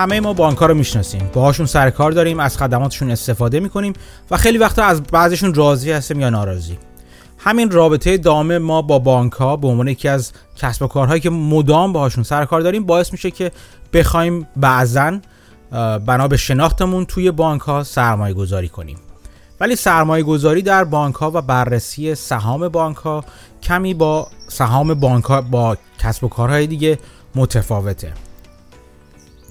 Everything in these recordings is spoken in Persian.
همه ما بانک ها رو می‌شناسیم. باهاشون سر کار داریم از خدماتشون استفاده می‌کنیم و خیلی وقتا از بعضشون راضی هستیم یا ناراضی. همین رابطه دام ما با بانک ها به عنوان یکی از کسب و کارهایی که مدام باهاشون سر کار داریم باعث میشه که بخوایم بعضا بنا به شناختمون توی بانک ها سرمایه گذاری کنیم. ولی سرمایه گذاری در بانک ها و بررسی سهام بانک ها کمی با سهام بانک ها با کسب و کارهای دیگه متفاوته.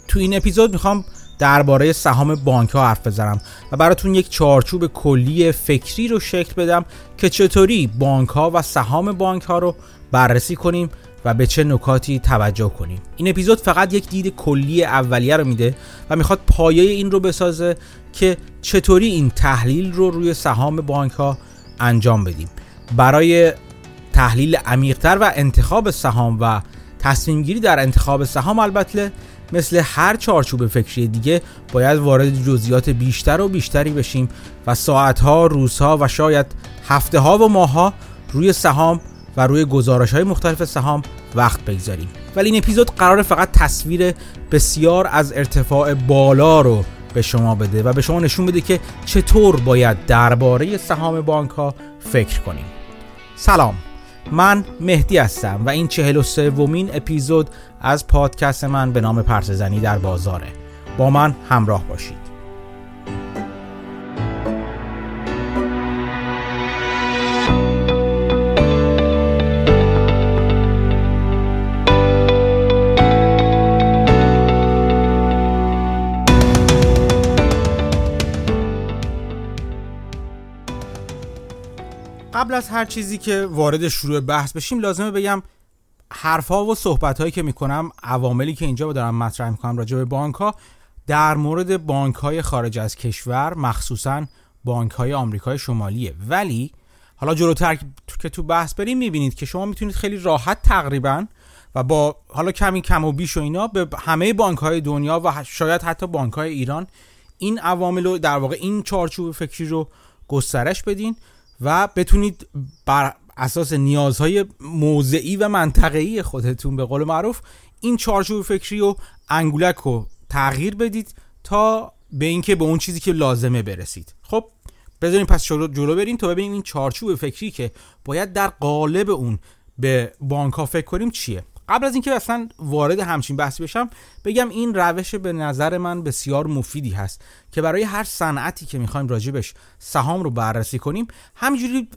تو این اپیزود می‌خوام درباره سهام بانک ها حرف بزنم و براتون یک چارچوب کلی فکری رو شکل بدم که چطوری بانک ها و سهام بانک ها رو بررسی کنیم و به چه نکاتی توجه کنیم. این اپیزود فقط یک دید کلی اولیه رو میده و می‌خواد پایه این رو بسازه که چطوری این تحلیل رو روی سهام بانک ها انجام بدیم. برای تحلیل عمیقتر و انتخاب سهام و تصمیم گیری در انتخاب سهام البته مثل هر چارچوب فکری دیگه باید وارد جزئیات بیشتر و بیشتری بشیم و ساعتها، روزها و شاید هفته ها و ماهها روی سهام و روی گزارش های مختلف سهام وقت بگذاریم. ولی این اپیزود قرار فقط تصویر بسیار از ارتفاع بالا رو به شما بده و به شما نشون بده که چطور باید درباره سهام بانک ها فکر کنیم. سلام من مهدی هستم و این چهل و سومین اپیزود از پادکست من به نام پرسزنی در بازاره. با من همراه باشید. قبل از هر چیزی که وارد شروع بحث بشیم لازمه بگم حرفها و صحبت که می‌کنم عواملی که اینجا دارم مطرح می‌کنم راجع به بانک ها در مورد بانک های خارج از کشور مخصوصا بانک های آمریکای شمالیه. ولی حالا جلوتر که تو بحث بریم می‌بینید که شما می‌تونید خیلی راحت تقریبا و با حالا کمی کم و بیش و اینا به همه بانک های دنیا و شاید حتی بانک های ایران این عوامل رو در واقع این چارچوب فکری رو گسترش بدین و بتونید بر اساس نیازهای موضعی و منطقه‌ای خودتون به قول معروف این چارچوب فکری و انگولک رو تغییر بدید تا به اینکه به اون چیزی که لازمه برسید. خب بذاریم پس جلو بریم تا ببینیم این چارچوب فکری که باید در قالب اون به بانک ها فکر کنیم چیه. قبل از اینکه اصلا وارد همچین بحثی بشم بگم این روش به نظر من بسیار مفیدی هست که برای هر صنعتی که می‌خوایم راجبش سهام رو بررسی کنیم همینجوری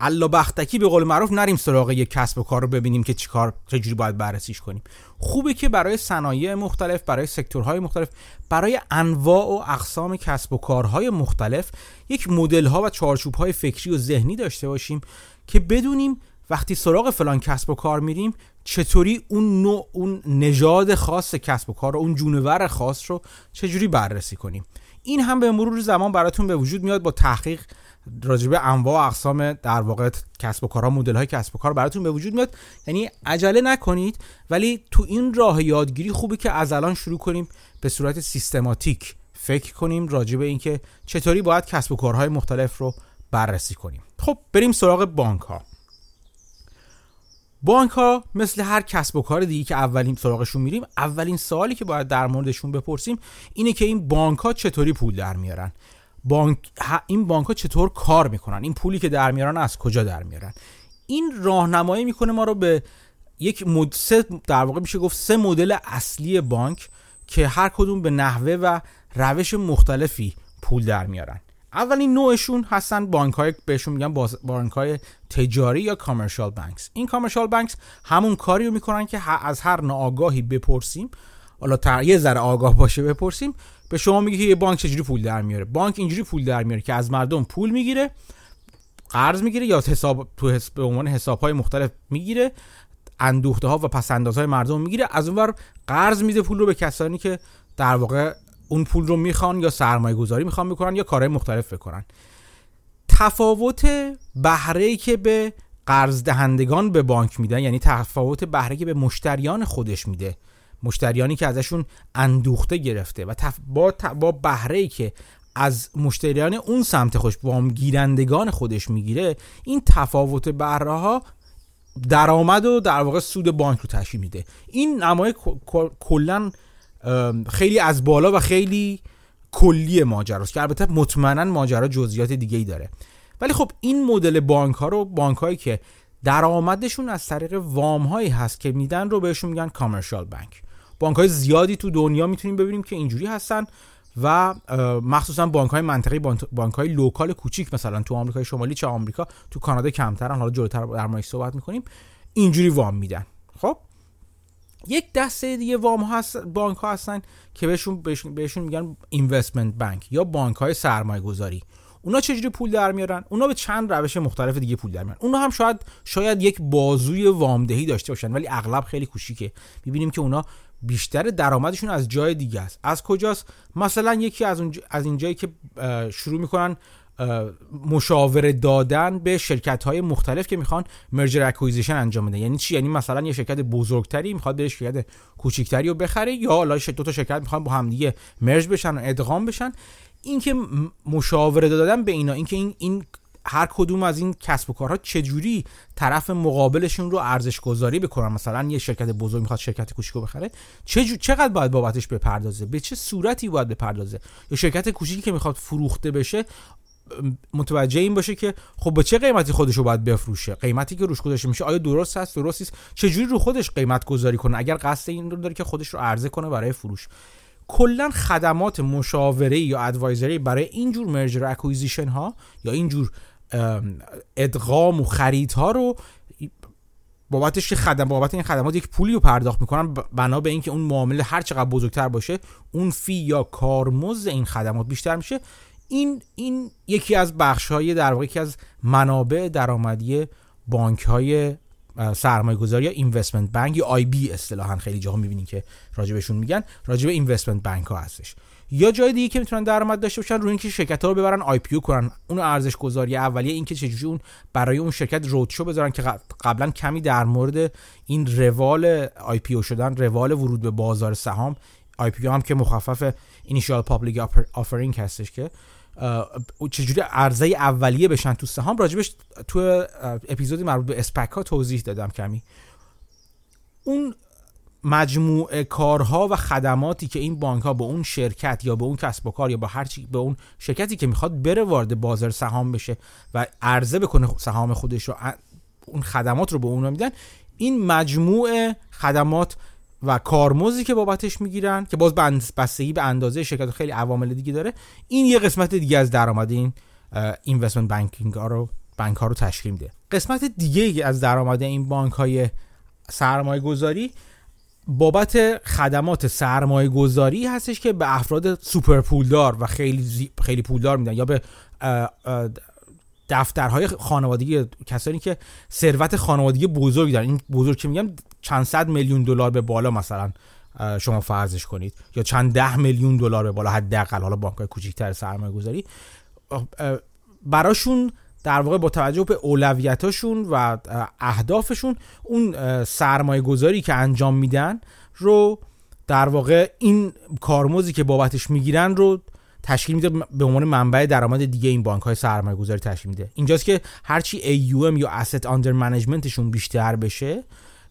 الا بختکی به قول معروف نریم سراغ یک کسب و کار رو ببینیم که چیکار چجوری باید بررسیش کنیم. خوبه که برای صنایع مختلف برای سکتورهای مختلف برای انواع و اقسام کسب و کارهای مختلف یک مدل ها و چارچوب های فکری و ذهنی داشته باشیم که بدونیم وقتی سراغ فلان کسب و کار میریم چطوری اون نوع اون نژاد خاص کسب و کار اون جونور خاص رو چجوری بررسی کنیم. این هم به مرور زمان براتون به وجود میاد با تحقیق راجبه انواع و اقسام در واقع کسب و کارها مدل های کسب و کار براتون به وجود میاد. یعنی عجله نکنید ولی تو این راه یادگیری خوبه که از الان شروع کنیم به صورت سیستماتیک فکر کنیم راجبه اینکه چطوری باید کسب و کارهای مختلف رو بررسی کنیم. خب بریم سراغ بانک ها بانک ها مثل هر کسب و کار دیگه که اولین سراغشون میریم اولین سوالی که باید در موردشون بپرسیم اینه که این بانک ها چطوری پول در میارن؟ بانک این بانک ها چطور کار می‌کنن؟ این پولی که در میارن از کجا در میارن؟ این راهنمایی می‌کنه ما رو به یک مد... در واقع میشه گفت سه مدل اصلی بانک که هر کدوم به نحوه و روش مختلفی پول در میارن. اولین نوعشون هستن بانک های بهشون میگن بانک های تجاری یا کامرشال بانکس این کامرشال بانکس همون کاری رو می‌کنن که از هر ناآگاهی بپرسیم حالا تا یه ذره آگاه باشه بپرسیم به شما میگه که یه بانک چجوری پول در میاره. بانک اینجوری پول در میاره که از مردم پول می‌گیره قرض می‌گیره یا حساب تو به عنوان حساب های مختلف می‌گیره اندوخته ها و پس های مردم می‌گیره از اونور قرض میده پول رو به کسانی که در واقع اون پول رو می‌خوان یا سرمایه گذاری می‌خوان بکنن یا کارهای مختلف بکنن. تفاوت بهره که به قرض دهندگان به بانک میدن یعنی تفاوت بهره که به مشتریان خودش میده. مشتریانی که ازشون اندوخته گرفته و با, با بهره که از مشتریان اون سمت خوش وام گیرندگان خودش می‌گیره این تفاوت بهره ها درآمد و در واقع سود بانک رو تشکیل میده. این نمای کلا خیلی از بالا و خیلی کلی ماجراست که البته مطمئنا ماجرا جزئیات دیگه ای داره. ولی خب این مدل بانک ها رو بانک هایی که درآمدشون از طریق وام هایی هست که میدن رو بهشون میگن commercial bank بانک های زیادی تو دنیا می‌تونیم ببینیم که اینجوری هستن و مخصوصا بانک های منطقه بانک های local کوچیک مثلا تو آمریکای شمالی چه آمریکا تو کانادا کمترن. حالا جلوتر در موردش صحبت می‌کنیم. اینجوری وام میدن. خب؟ یک دسته دیگه وام هست بانک ها هستن که بهشون بهشون, میگن اینوستمنت بانک یا بانک های سرمایه گذاری اونا چجوری پول در میارن؟ اونا به چند روش مختلف دیگه پول در میارن. اونا هم شاید شاید یک بازوی وامدهی داشته باشن ولی اغلب خیلی کوچیکه. می‌بینیم که اونا بیشتر درآمدشون از جای دیگه است. از کجاست؟ مثلا یکی از اون از این جایی که شروع می‌کنن مشاوره دادن به شرکت های مختلف که می‌خوان merger acquisition انجام بده یعنی چی؟ یعنی مثلا یه شرکت بزرگتری می‌خواد به شرکت کوچیکتری رو بخره یا حالا دو تا شرکت می‌خوان با همدیگه merge بشن و ادغام بشن. اینکه مشاوره دادن به اینا اینکه این این هر کدوم از این کسب و کارها چجوری طرف مقابلشون رو ارزش گذاری بکنن؟ مثلا یه شرکت بزرگ می‌خواد شرکت کوچیکو بخره چه چقدر باید بابتش بپردازه؟ به چه صورتی باید بپردازه؟ یا شرکت کوچیکی که می‌خواد فروخته بشه متوجه این باشه که خب به چه قیمتی خودش رو باید بفروشه؟ قیمتی که روش گذاشته میشه آیا درست هست درست نیست؟ چجوری رو خودش قیمت گذاری کنه؟ اگر قصد این رو داره که خودش رو عرضه کنه برای فروش. کلا خدمات مشاوره یا advisory برای اینجور merger acquisition ها یا اینجور ادغام و خریدها رو بابتش که خدم بابت این خدمات یک پولی رو پرداخت می‌کنن بنا به اینکه اون معامله هر چقدر بزرگتر باشه اون fee یا کارمزد این خدمات بیشتر میشه. این این یکی از بخش های در واقع یکی از منابع درآمدی بانک های سرمایه گذاری یا investment bank یا IB اصطلاحا خیلی جاها می‌بینین که راجبشون میگن راجب investment bank ها هستش. یا جای دیگه که می‌تونن درآمد داشته باشن روی اینکه شرکت ها رو ببرن IPO کنن. اون ارزش گذاری اولیه اینکه چجوری اون برای اون شرکت roadshow بذارن که قبلا کمی در مورد این روال IPO شدن روال ورود به بازار سهام. IPO هم که مخفف initial public offering هستش که چجوری عرضه اولیه بشن تو سهام. راجبش تو اپیزودی مربوط به SPAC ها توضیح دادم کمی. اون مجموعه کارها و خدماتی که این بانک ها به اون شرکت یا به اون کسب و کار یا به هر چی به اون شرکتی که می‌خواد بره وارد بازار سهام بشه و عرضه بکنه سهام خودش رو اون خدمات رو به اون میدن این مجموعه خدمات و کارمزدی که بابتش می‌گیرن که باز بستگی به اندازه شرکت خیلی عوامل دیگه داره این یه قسمت دیگه از درآمد این اینوستمنت بانکینگ ها رو بانک ها رو تشکیل میده. قسمت دیگه از درآمد این بانک های سرمایه گذاری بابت خدمات سرمایه گذاری هستش که به افراد سوپر پولدار و خیلی خیلی پولدار میدن یا به دفترهای خانوادگی کسانی که ثروت خانوادگی بزرگی دارن. این بزرگ که میگم چند صد میلیون دلار به بالا مثلا شما فرضش کنید. یا چند ده میلیون دلار به بالا حداقل. حالا بانک‌های کوچیک‌تر سرمایه گذاری براشون در واقع با توجه به اولویتاشون و اهدافشون اون سرمایه گذاری که انجام میدن رو در واقع این کارمزدی که بابتش می‌گیرن رو تشکیل میده به عنوان منبع درآمد دیگه این بانک های سرمایه گذاری تشکیل میده. اینجاست که هرچی AUM یا asset under managementشون بیشتر بشه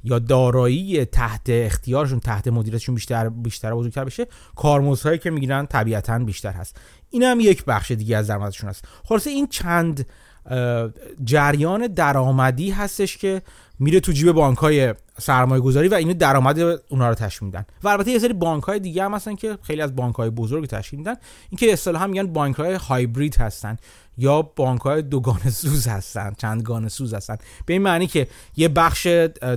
یا دارایی تحت اختیارشون تحت مدیریتشون بیشتر بیشتر بزرگتر بشه کارمزدهایی که می‌گیرن طبیعتا بیشتر هست. این هم یک بخش دیگه از درآمدشون هست. خلاصه این چند جریان درآمدی هستش که میره تو جیب بانک های سرمایه گذاری و اینو درآمد اونها رو تشکیل میدن. و البته یه سری بانک های دیگه هم هستن که خیلی از بانک های بزرگ تشکیل میدن. اینکه اصطلاحا میگن بانک های هایبرید هستن. یا بانک های دوگانه سوز هستن چندگانه سوز هستن. به این معنی که یه بخش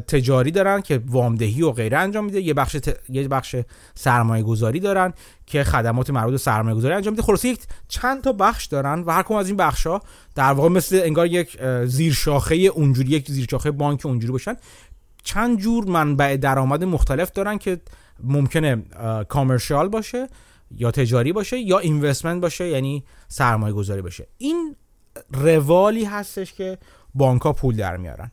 تجاری دارن که وامدهی و غیره انجام میده یه بخش یه بخش سرمایه گذاری دارن که خدمات مربوط به سرمایه گذاری انجام میده. خلاصه یک چند تا بخش دارن و هر کدوم از این بخش ها در واقع مثل انگار یک زیرشاخه اونجوری یک زیرشاخه بانک اونجوری باشن. چند جور منبع درآمد مختلف دارن که ممکنه کامرشال باشه. یا تجاری باشه یا اینوستمنت باشه یعنی سرمایه گذاری باشه. این روالی هستش که بانک ها پول در میارن.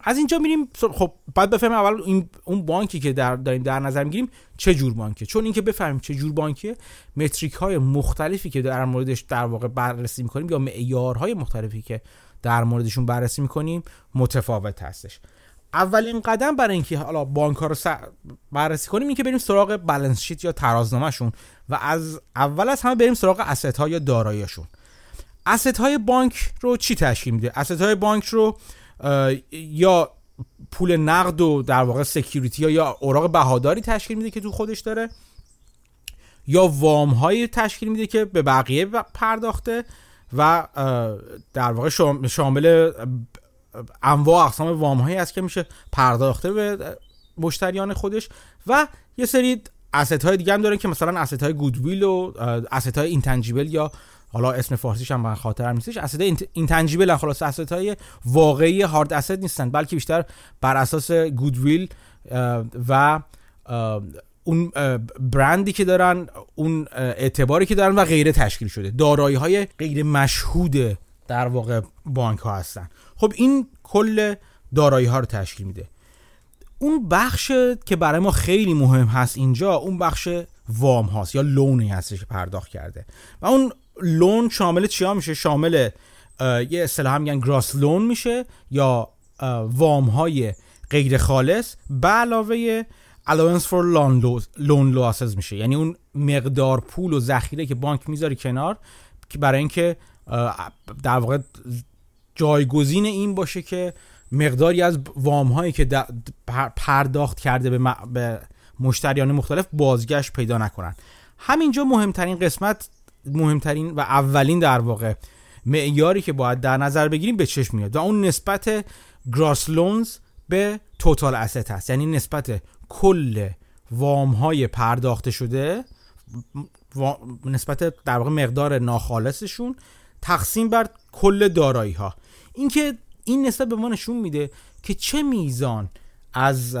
از اینجا میریم خب بعد بفهمیم اول این اون بانکی که در داریم در نظر می‌گیریم چه جور بانکه چون اینکه بفهمیم چه جور بانکه متریک های مختلفی که در موردش در واقع بررسی می‌کنیم یا معیارهای مختلفی که در موردشون بررسی می‌کنیم متفاوت هستش. اولین قدم برای اینکه حالا بانک ها رو بررسی کنیم این که بریم سراغ balance sheet یا ترازنامهشون و از اول از همه بریم سراغ asset ها یا داراییشون asset های بانک رو چی تشکیل میده؟ asset های بانک رو یا پول نقد و در واقع security یا اوراق بهاداری تشکیل میده که تو خودش داره یا وام های تشکیل میده که به بقیه پرداخته و در واقع شامل انواع اقسام وام هایی است که میشه پرداخته به مشتریان خودش و یه سری asset های دیگه هم داره که مثلا asset های goodwill و asset های intangible یا حالا اسم فارسیش هم خاطرم نیستش asset intangible خلاص asset های واقعی hard asset نیستن بلکه بیشتر بر اساس goodwill و اون برندی که دارن اون اعتباری که دارن و غیره تشکیل شده. دارایی های غیر مشهود در واقع بانک ها هستن. خب این کل دارایی ها رو تشکیل میده. اون بخش که برای ما خیلی مهم هست اینجا اون بخش وام هاست یا لونی هستش پرداخت کرده. و اون لون شامل چیا میشه؟ شامل یه اصطلاح میگن گراس لون میشه یا وام های غیر خالص به علاوه allowance for loan losses میشه. یعنی اون مقدار پول و ذخیره که بانک می‌ذاره کنار که برای اینکه در واقع جایگزین این باشه که مقداری از وام هایی که پرداخت کرده به, مشتریان مختلف بازگشت پیدا نکنن. همینجا مهمترین قسمت مهمترین و اولین در واقع معیاری که باید در نظر بگیریم به چشم میاد و اون نسبت گراس لونز به توتال اسست هست. یعنی نسبت کل وام های پرداخته شده نسبت در واقع مقدار ناخالصشون تقسیم بر کل دارایی ها اینکه این نسبت به ما نشون میده که چه میزان از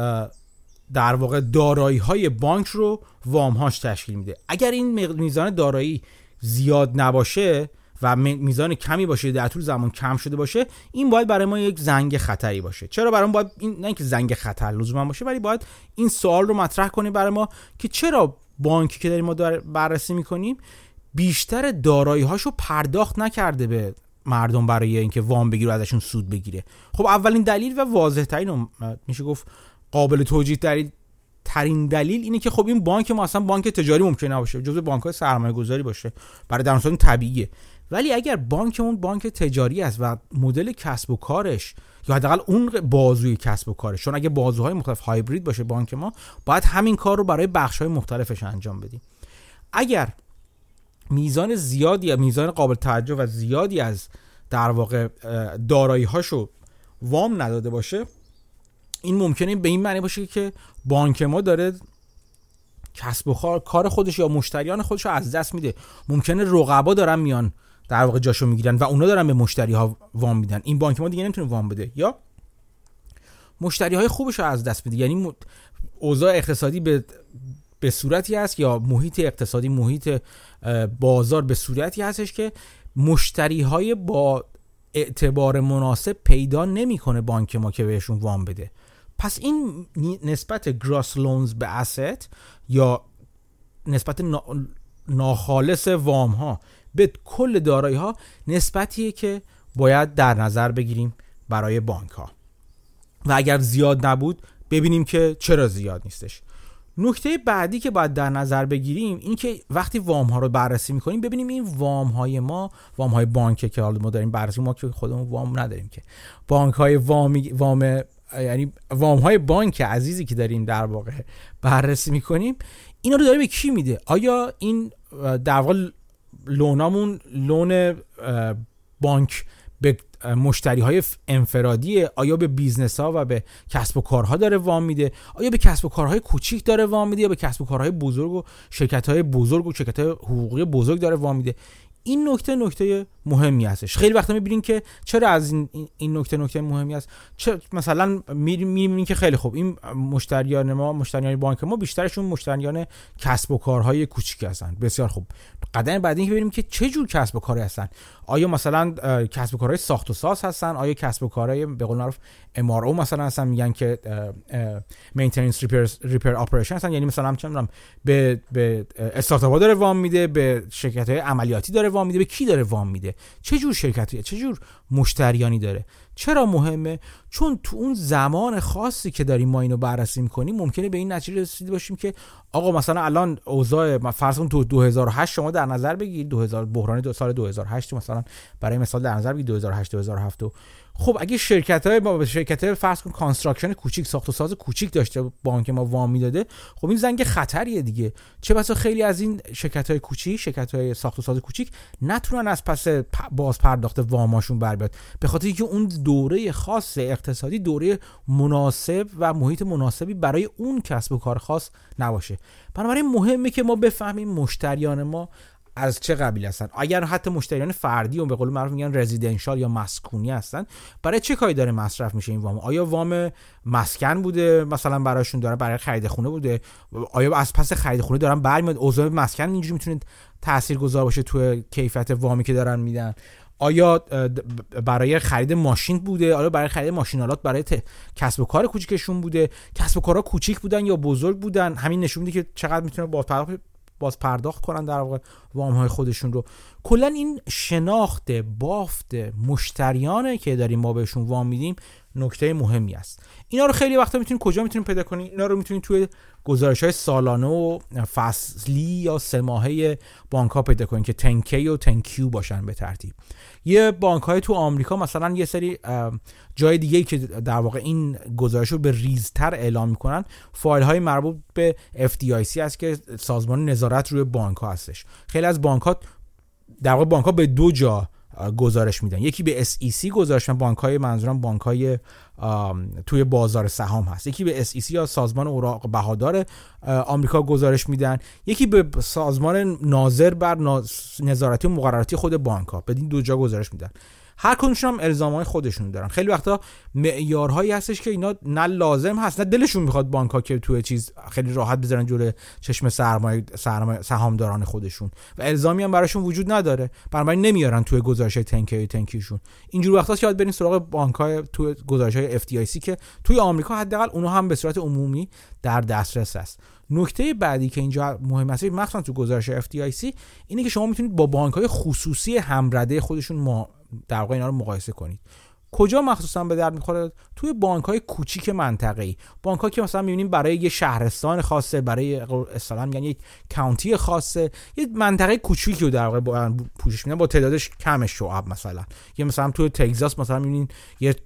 در واقع دارایی های بانک رو وام هاش تشکیل میده. اگر این میزان دارایی زیاد نباشه و میزان کمی باشه در طول زمان کم شده باشه این باید برای ما یک زنگ خطری باشه. چرا برای ما باید این نه اینکه زنگ خطر لزوما باشه ولی باید این سوال رو مطرح کنیم برای ما که چرا بانکی که داریم ما بررسی می‌کنیم بیشتر دارایی هاشو پرداخت نکرده به مردم برای اینکه وام بگیره ازشون سود بگیره. خب اولین دلیل و واضح ترین میشه گفت قابل توجیه ترین دلیل اینه که خب این بانک ما اصلا بانک تجاری ممکنه نباشه جزو بانک های سرمایه گذاری باشه برای در طبیعیه. ولی اگر بانکمون بانک تجاری است و مدل کسب و کارش یا حداقل اون بازوی کسب و کارش چون اگه بازوهای مختلف هایبرید باشه بانک ما باید همین کار رو برای بخش های مختلفش انجام بدیم. اگر میزان زیادی یا میزان قابل توجه و زیادی از در واقع دارایی هاشو وام نداده باشه این ممکنه به این معنی باشه که بانک ما داره کسب و کار خودش یا مشتریان خودش رو از دست میده. ممکنه رقبا دارن میان در واقع جاشو می‌گیرن و اونا دارن به مشتری ها وام میدن. این بانک ما دیگه نمی‌تونه وام بده. یا مشتری های خوبش رو از دست میده. یعنی اوضاع اقتصادی به به صورتی هست یا محیط اقتصادی محیط بازار به صورتی هستش که مشتری های با اعتبار مناسب پیدا نمی‌کنه بانک ما که بهشون وام بده. پس این نسبت گراس لونز به اسست یا نسبت ناخالص وام ها به کل دارایی ها نسبتیه که باید در نظر بگیریم برای بانک ها و اگر زیاد نبود ببینیم که چرا زیاد نیستش. نکته بعدی که باید در نظر بگیریم این که وقتی وام ها رو بررسی می‌کنیم ببینیم این وام های ما وام های بانک که حالا ما داریم بررسی ما که خودمون وام نداریم که. بانک های وام وام یعنی وام های بانک عزیزی که داریم در واقع بررسی می‌کنیم اینا رو داره به کی میده؟ آیا این در واقع loan امون loan بانک به مشتری های انفرادی آیا به business ها و به کسب و کارها داره وام میده؟ آیا به کسب و کارهای کوچیک داره وام میده یا به کسب و کارهای بزرگ و شرکت های بزرگ و شرکت های حقوقی بزرگ داره وام میده؟ این نکته نکته مهمی هستش. خیلی وقتا می‌بینین که چرا از این, این نکته نکته مهمی است مثلا می‌بینین که خیلی خوب این مشتریان ما مشتریان بانک ما بیشترشون مشتریان کسب و کارهای کوچیک هستن. بسیار خوب. قدم بعدی که ببینیم که چه جور کسب و کاری هستن. آیا مثلا کسب و کارهای ساخت و ساز هستن؟ آیا کسب و کارهای به قول معروف ام مثلا هستن؟ میگن که maintenance repair operation هستن. یعنی مثلا چه به به استارتاپ داره وام میده به شرکت های عملیاتی داره وام میده به کی داره وام میده؟ چه جور شرکتیه؟ چه جور مشتریانی داره؟ چرا مهمه؟ چون تو اون زمان خاصی که داریم ما اینو بررسی می‌کنیم ممکنه به این نتیجه رسیده باشیم که آقا مثلا الان اوضاع فرض تو 2008 شما در نظر بگیرید 2000 بحران دو سال 2008 مثلا برای مثال در نظر بگیرید 2008 2007 خب اگه شرکت های ما شرکت های فرض کن construction کوچیک ساخت و ساز کوچیک داشته بانک ما وام می‌داده خب این زنگ خطریه دیگه. چه بسا خیلی از این شرکت های کوچیک شرکت های ساخت و ساز کوچیک نتونن از پس باز پرداخت واماشون بر بیاد. به خاطر اینکه اون دوره خاص اقتصادی دوره مناسب و محیط مناسبی برای اون کسب و کار خاص نباشه. بنابراین مهمه که ما بفهمیم مشتریان ما از چه قبیل هستن؟ اگر حتی مشتریان فردی و به قول معروف میگن رزیدنشال یا مسکونی هستن برای چه کاری داره مصرف میشه این وام؟ آیا وام مسکن بوده؟ مثلا براشون داره برای خرید خونه بوده؟ آیا از پس خرید خونه دارن برمیاد؟ اوضاع مسکن اینجوری می‌تونه تاثیرگذار باشه تو کیفیت وامی که دارن میدن؟ آیا برای خرید ماشین بوده؟ آیا برای خرید ماشینالات برای کسب و کار کوچیکشون بوده؟ کسب و کارها کوچیک بودن یا بزرگ بودن؟ همین نشون میده که چقدر می‌تونه با باز پرداخت کنن در واقع وام های خودشون رو. کلا این شناخت بافت مشتریانه که داریم ما بهشون وام میدیم نکته مهمی است. اینا رو خیلی وقتا می‌تونید کجا می‌تونید پیدا کنید اینا رو می‌تونید توی گزارش های سالانه و فصلی یا سه ماهه بانک ها پیدا کنید که تنکی و تنکیو باشن به ترتیب. یه بانک های تو آمریکا مثلا یه سری جای دیگه که در واقع این گزارش رو به ریزتر اعلام می‌کنن فایل های مربوط به FDIC هست که سازمان نظارت روی بانک ها هستش. خیلی از بانک ها در واقع بانک ها به دو جا گزارش میدن. یکی به SEC گزارش بانک های منظورم بانک های توی بازار سهام هست. یکی به SEC یا سازمان اوراق بهادار آمریکا گزارش میدن. یکی به سازمان ناظر بر نظارتی و مقرراتی خود بانک ها بدین دو جا گزارش میدن. هر کدومشون هم الزامای خودشون دارن. خیلی وقتا معیارهایی هستش که اینا نه لازم هست نه دلشون می‌خواد بانک ها که توی چیز خیلی راحت بذارن جلوی چشم سرمایه سهامداران خودشون. و الزامی هم براشون وجود نداره. بنابراین نمیارن توی گزارش تنکی تنکیشون. اینجور وقتا یاد برین سراغ بانک های توی گزارش های FDIC که توی آمریکا حداقل اونها هم به صورت عمومی در دسترس است نکته بعدی که اینجا مهم است مخصوصا تو گزارش FDIC اینه که شما می‌تونید با بانک های خصوصی همرده خودشون در واقع اینا رو مقایسه کنید. کجا مخصوصا به درد می‌خوره؟ توی بانک های کوچیک منطقه ای بانک که مثلا می‌بینیم برای یه شهرستان خاصه برای اصطلاحا میگن یک کانتی خاصه یه منطقه کوچیکی رو در واقع پوشش میدن با تعدادش کم شعب مثلا. یه مثلا توی تگزاس مثلا می‌بینین یه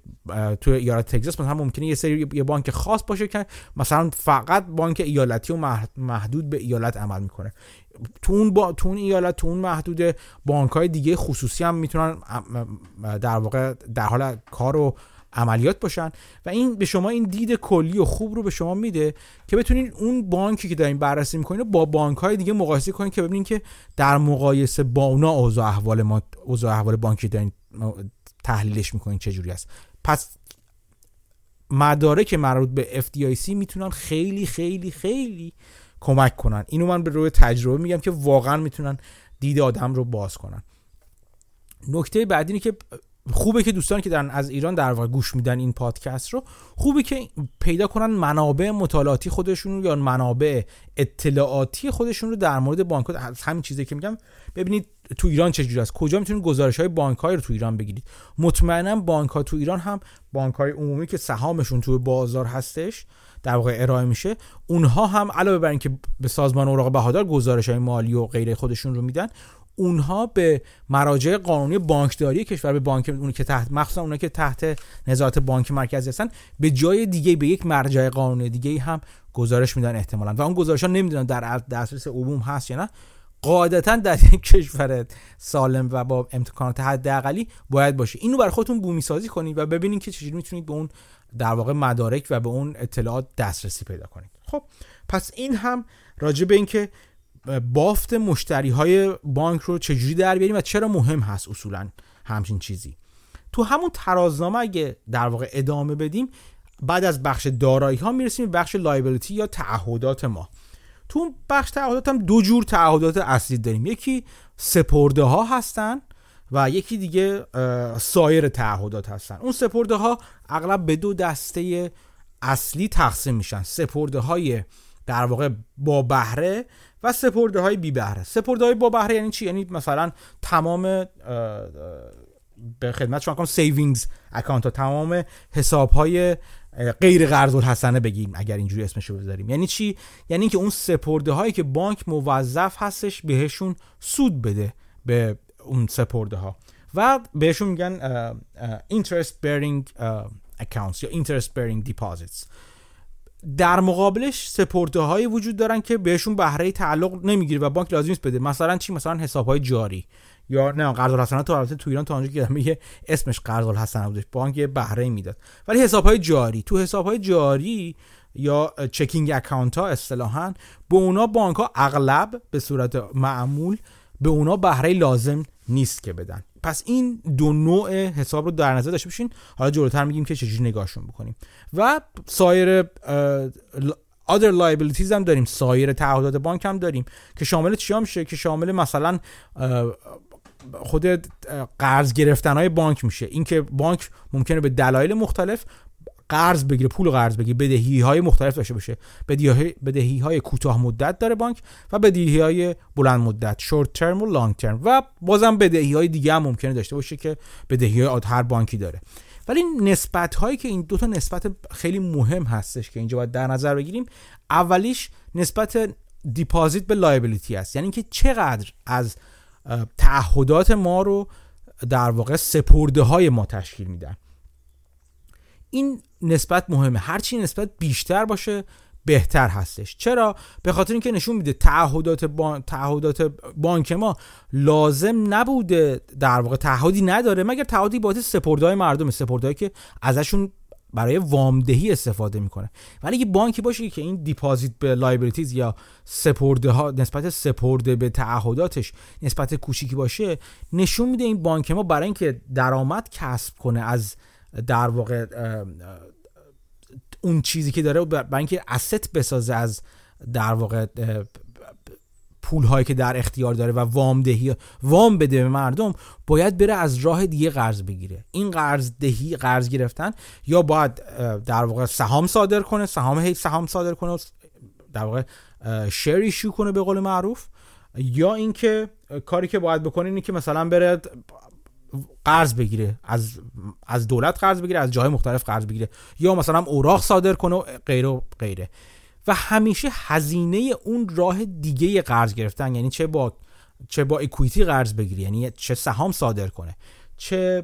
توی ایالت تگزاس مثلا ممکنه یه سری یه بانک خاص باشه که مثلا فقط بانک ایالتی و محدود به ایالت عمل می‌کنه. تو اون با تو اون ایالت تو اون محدود بانک های دیگه خصوصی هم می‌تونن در واقع در حال کار و عملیات باشن. و این به شما این دید کلی و خوب رو به شما میده که بتونید اون بانکی که دارین بررسی می‌کنید با بانک های دیگه مقایسه کنید که ببینید که در مقایسه با اونا اوضاع احوال ما اوضاع احوال بانکی دارین تحلیلش می‌کنید چجوری است. پس مدارک مربوط به FDIC می‌تونن خیلی خیلی خیلی کمک کنن. اینو من به روی تجربه میگم که واقعا می‌تونن دید آدم رو باز کنن. نکته بعدی اینه که خوبه که دوستان که دارن از ایران در واقع گوش میدن این پادکست رو خوبه که پیدا کنن منابع مطالعاتی خودشون رو یا منابع اطلاعاتی خودشون رو در مورد بانک. از همین چیزی که میگم ببینید تو ایران چجوری است؟ کجا می‌تونید گزارش های بانک های رو تو ایران بگیرید؟ مطمئنا بانک ها تو ایران هم بانک های عمومی که سهامشون تو بازار هستش در واقع ارائه میشه اونها هم علاوه بر اینکه به سازمان اوراق بهادار گزارش های مالی و غیره خودشون رو میدن اونها به مراجع قانونی بانکداری کشور به بانک اون که تحت مخصوصا اونها که تحت نظارت بانک مرکزی هستن به جای دیگه به یک مرجع قانونی دیگه هم گزارش میدن احتمالا. و اون گزارش ها نمی‌دونن در دسترس عموم هست یا نه. قاعدتا در یک کشور سالم و با امکانات حداقلی باید باشه. اینو برای خودتون بومی سازی کنید و ببینید که چجوری می‌تونید به اون در واقع مدارک و به اون اطلاعات دسترسی پیدا کنید. خب پس این هم راجع به اینکه بافت مشتری های بانک رو چجوری در بیاریم و چرا مهم هست اصولا همچین چیزی. تو همون ترازنامه اگه در واقع ادامه بدیم بعد از بخش دارایی ها می‌رسیم بخش لایبلیتی یا تعهدات ما. تو اون بخش تعهدات هم دو جور تعهدات اصلی داریم. یکی سپرده ها هستن و یکی دیگه سایر تعهدات هستن. اون سپرده ها اغلب به دو دسته اصلی تقسیم میشن. سپرده های در واقع با بهره و سپرده های بی بهره. سپرده های با بهره یعنی چی؟ یعنی مثلا تمام به خدمت شما کنم savings account ها. تمام حساب های غیر قرض الحسنه بگیم اگر اینجوری اسمش رو بذاریم. یعنی چی؟ یعنی اینکه اون سپرده هایی که بانک موظف هستش بهشون سود بده. به اون سپرده ها و بهشون میگن interest bearing accounts یا interest bearing deposits. در مقابلش سپرده هایی وجود دارن که بهشون بهره تعلق نمی‌گیره و بانک لازم نیست بده. مثلا چی؟ مثلا حساب های جاری. یا نه قرض الحسنات تو البته تو ایران تا اونجا که میگه اسمش قرض الحسنات بودش بانک یه بهره می‌داد. ولی حساب های جاری. تو حساب های جاری یا چکینگ اکانت ها اصطلاحا به اونا بانک ها اغلب به صورت معمول به اونا بهره لازم نیست که بدن. پس این دو نوع حساب رو در نظر داشته باشین. حالا جلوتر میگیم که چجوری نگاهشون بکنیم. و سایر other liabilities هم داریم. سایر تعهدات بانک هم داریم. که شامل چیا میشه؟ که شامل مثلا خود قرض گرفتن های بانک میشه. اینکه بانک ممکنه به دلایل مختلف قرض بگیره پول قرض بگیره بدهی های مختلف داشته باشه. بدهی های کوتاه مدت داره بانک و بدهی های بلند مدت شورت ترم و لانگ ترم و بازم بدهی های دیگه هم ممکنه داشته باشه که بدهی های هر بانکی داره. ولی نسبت هایی که این دو تا نسبت خیلی مهم هستش که اینجا باید در نظر بگیریم اولیش نسبت دیپازیت به لایبیلیتی است. یعنی که چقدر از تعهدات ما رو در واقع سپرده های ما تشکیل میدن. این نسبت مهمه. هرچی نسبت بیشتر باشه بهتر هستش. چرا؟ به خاطر اینکه نشون میده تعهدات بان... تعهدات بانک ما لازم نبوده. در واقع تعهدی نداره مگر تعهدی بابت سپردهای مردم سپردهایی که ازشون برای وامدهی استفاده می‌کنه. ولی اگه بانکی باشه که این deposit به liabilities یا سپرده ها نسبت سپرده به تعهداتش نسبت کوچیکی باشه نشون میده این بانک ما برای اینکه درآمد کسب کنه از در واقع اون چیزی که داره برای اینکه اسست بسازه از در واقع پول هایی که در اختیار داره و وام دهی وام بده به مردم باید بره از راه دیگه قرض بگیره. این قرض دهی قرض گرفتن یا باید در واقع سهام صادر کنه سهام هی سهام صادر کنه در واقع شیر ایشو کنه به قول معروف یا اینکه کاری که باید بکنه اینه که مثلا بره قرض بگیره از از دولت قرض بگیره از جاهای مختلف قرض بگیره. یا مثلا اوراق صادر کنه و غیره و غیره. و همیشه هزینه اون راه دیگه قرض گرفتن یعنی چه با چه با اکویتی قرض بگیره یعنی چه سهام صادر کنه چه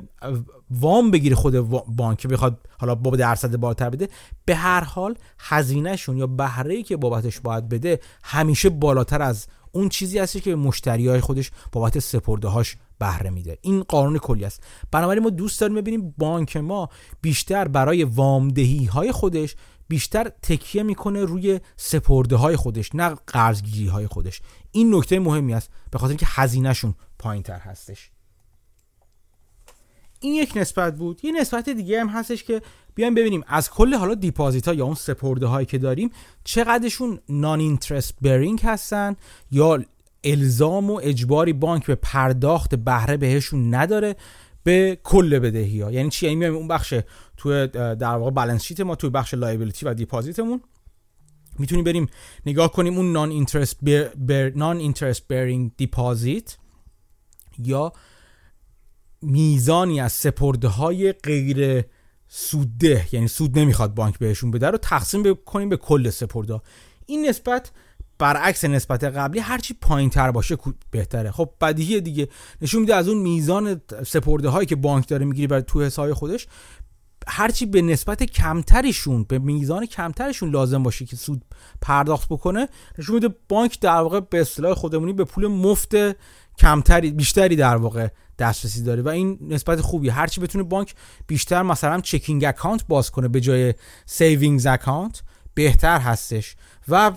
وام بگیره خود بانک بخواد حالا با درصد بالاتر بده به هر حال هزینهشون یا بهره که بابتش باید بده همیشه بالاتر از اون چیزی هستی که مشتری های خودش بابت سپرده هاش بهره میده. این قانون کلی است. بنابراین ما دوست داریم ببینیم بانک ما بیشتر برای وامدهی های خودش بیشتر تکیه می‌کنه روی سپرده های خودش نه قرضگیری های خودش. این نکته مهمی است. به خاطر اینکه هزینهشون پایین تر هستش. این یک نسبت بود. یه نسبت دیگه هم هستش که بیایم ببینیم از کل حالا deposit ها یا اون سپرده هایی که داریم چقدرشون non-interest bearing هستن یا الزام و اجباری بانک به پرداخت بهره بهشون نداره به کل بدهی ها. یعنی چی؟ یعنی اون بخش تو در واقع balance sheet ما توی بخش liability و deposit مون می‌تونیم بریم نگاه کنیم اون non-interest bear non-interest bearing deposit یا میزانی از سپرده های غیر سودده یعنی سود نمی‌خواد بانک بهشون بده رو تقسیم کنیم به کل سپرده این نسبت برعکس نسبت قبلی هرچی پایین تر باشه بهتره. خب بدیهی دیگه نشون میده از اون میزان سپرده هایی که بانک داره می‌گیری برای تو حساب خودش هرچی به نسبت کمتریشون به میزان کمترشون لازم باشه که سود پرداخت بکنه نشون میده بانک در واقع به اصطلاح خودمونی به پول مفت کمتری بیشتری در واقع دسترسی داره و این نسبت خوبی هرچی بتونه بانک بیشتر مثلا checking account باز کنه به جای savings account بهتر هستش. و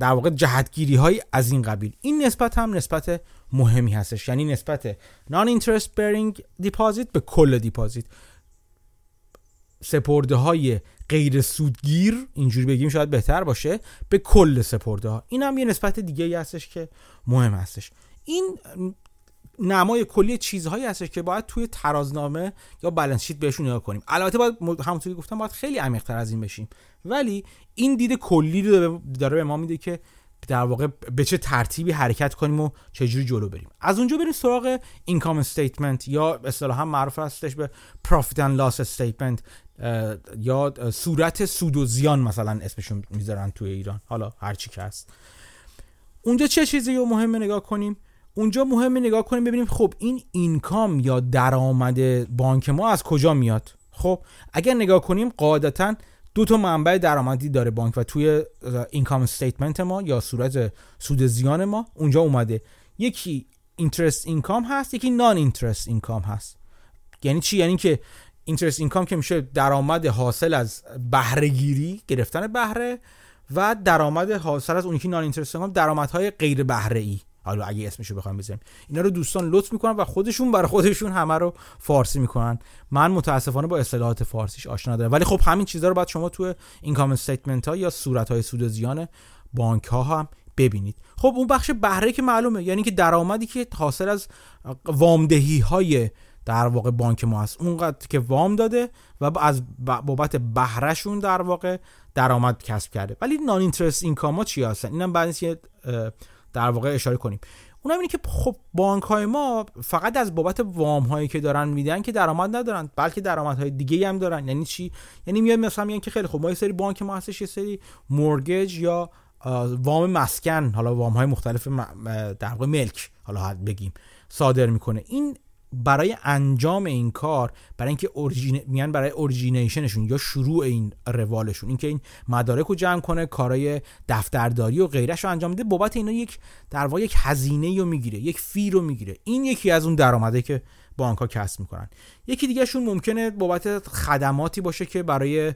در واقع جهتگیری های از این قبیل. این نسبت هم نسبت مهمی هستش. یعنی نسبت non-interest bearing deposit به کل deposit سپرده های غیر سودگیر اینجوری بگیم شاید بهتر باشه به کل سپرده ها این هم یه نسبت دیگه ای هستش که مهم هستش. این نمای کلی چیزهایی هستش که باید توی ترازنامه یا بالانس شیت بهشون نگاه کنیم. البته باید همونطوری گفتم باید خیلی عمیق‌تر از این بشیم. ولی این دید کلی رو داره به ما میده که در واقع به چه ترتیبی حرکت کنیم و چجوری جلو بریم. از اونجا بریم سراغ income statement یا اصطلاحا معروف هستش به profit and loss statement یا صورت سود و زیان مثلا اسمشون می‌ذارن توی ایران. حالا هرچی که هست. اونجا چه چیزی رو مهمه نگاه کنیم؟ اونجا مهمه نگاه کنیم ببینیم خب این income یا درآمد بانک ما از کجا میاد؟ خب اگر نگاه کنیم قاعدتا دو تا منبع درآمدی داره بانک و توی income statement ما یا صورت سود زیان ما اونجا اومده. یکی interest income هست یکی non-interest income هست. یعنی چی؟ یعنی که interest income که میشه درآمد حاصل از بهره گیری گرفتن بهره و درآمد حاصل از اون یکی non-interest income درآمدهای غیر بهره ای حالا اگه اسمشو بخوام بزنیم اینا رو دوستان لطف می‌کنن و خودشون برای خودشون همه رو فارسی می‌کنن. من متاسفانه با اصطلاحات فارسیش آشنا ندارم ولی خب همین چیزها رو باید شما تو income statement ها یا صورت های سود و زیان بانک ها هم ببینید. خب اون بخش بهره که معلومه یعنی که درآمدی که حاصل از وامدهی های در واقع بانک ما هست اونقدر که وام داده و از بابت بهرهشون در واقع درآمد کسب کرده. ولی non-interest income ها چی هستن؟ اینم بعد در واقع اشاره کنیم. اونم اینه که خب بانک های ما فقط از بابت وام هایی که دارن میدن که درآمد ندارن بلکه های دیگه هم دارن. یعنی چی؟ یعنی میاد مثلا میگن که خیلی خب ما یه سری بانک ما هستش یه سری مورگج یا وام مسکن حالا وام های مختلف در واقع ملک حالا بگیم صادر می‌کنه. این برای انجام این کار برای اینکه اورجین میان برای اورجینیشنشون یا شروع این روالشون. اینکه این مدارک رو جمع کنه کارای دفترداری و غیرش رو انجام میده. بابت اینا یک در واقع یک هزینه رو می‌گیره یک فی رو می‌گیره. این یکی از اون درآمده که بانک ها کسب می‌کنن. یکی دیگهشون ممکنه بابت خدماتی باشه که برای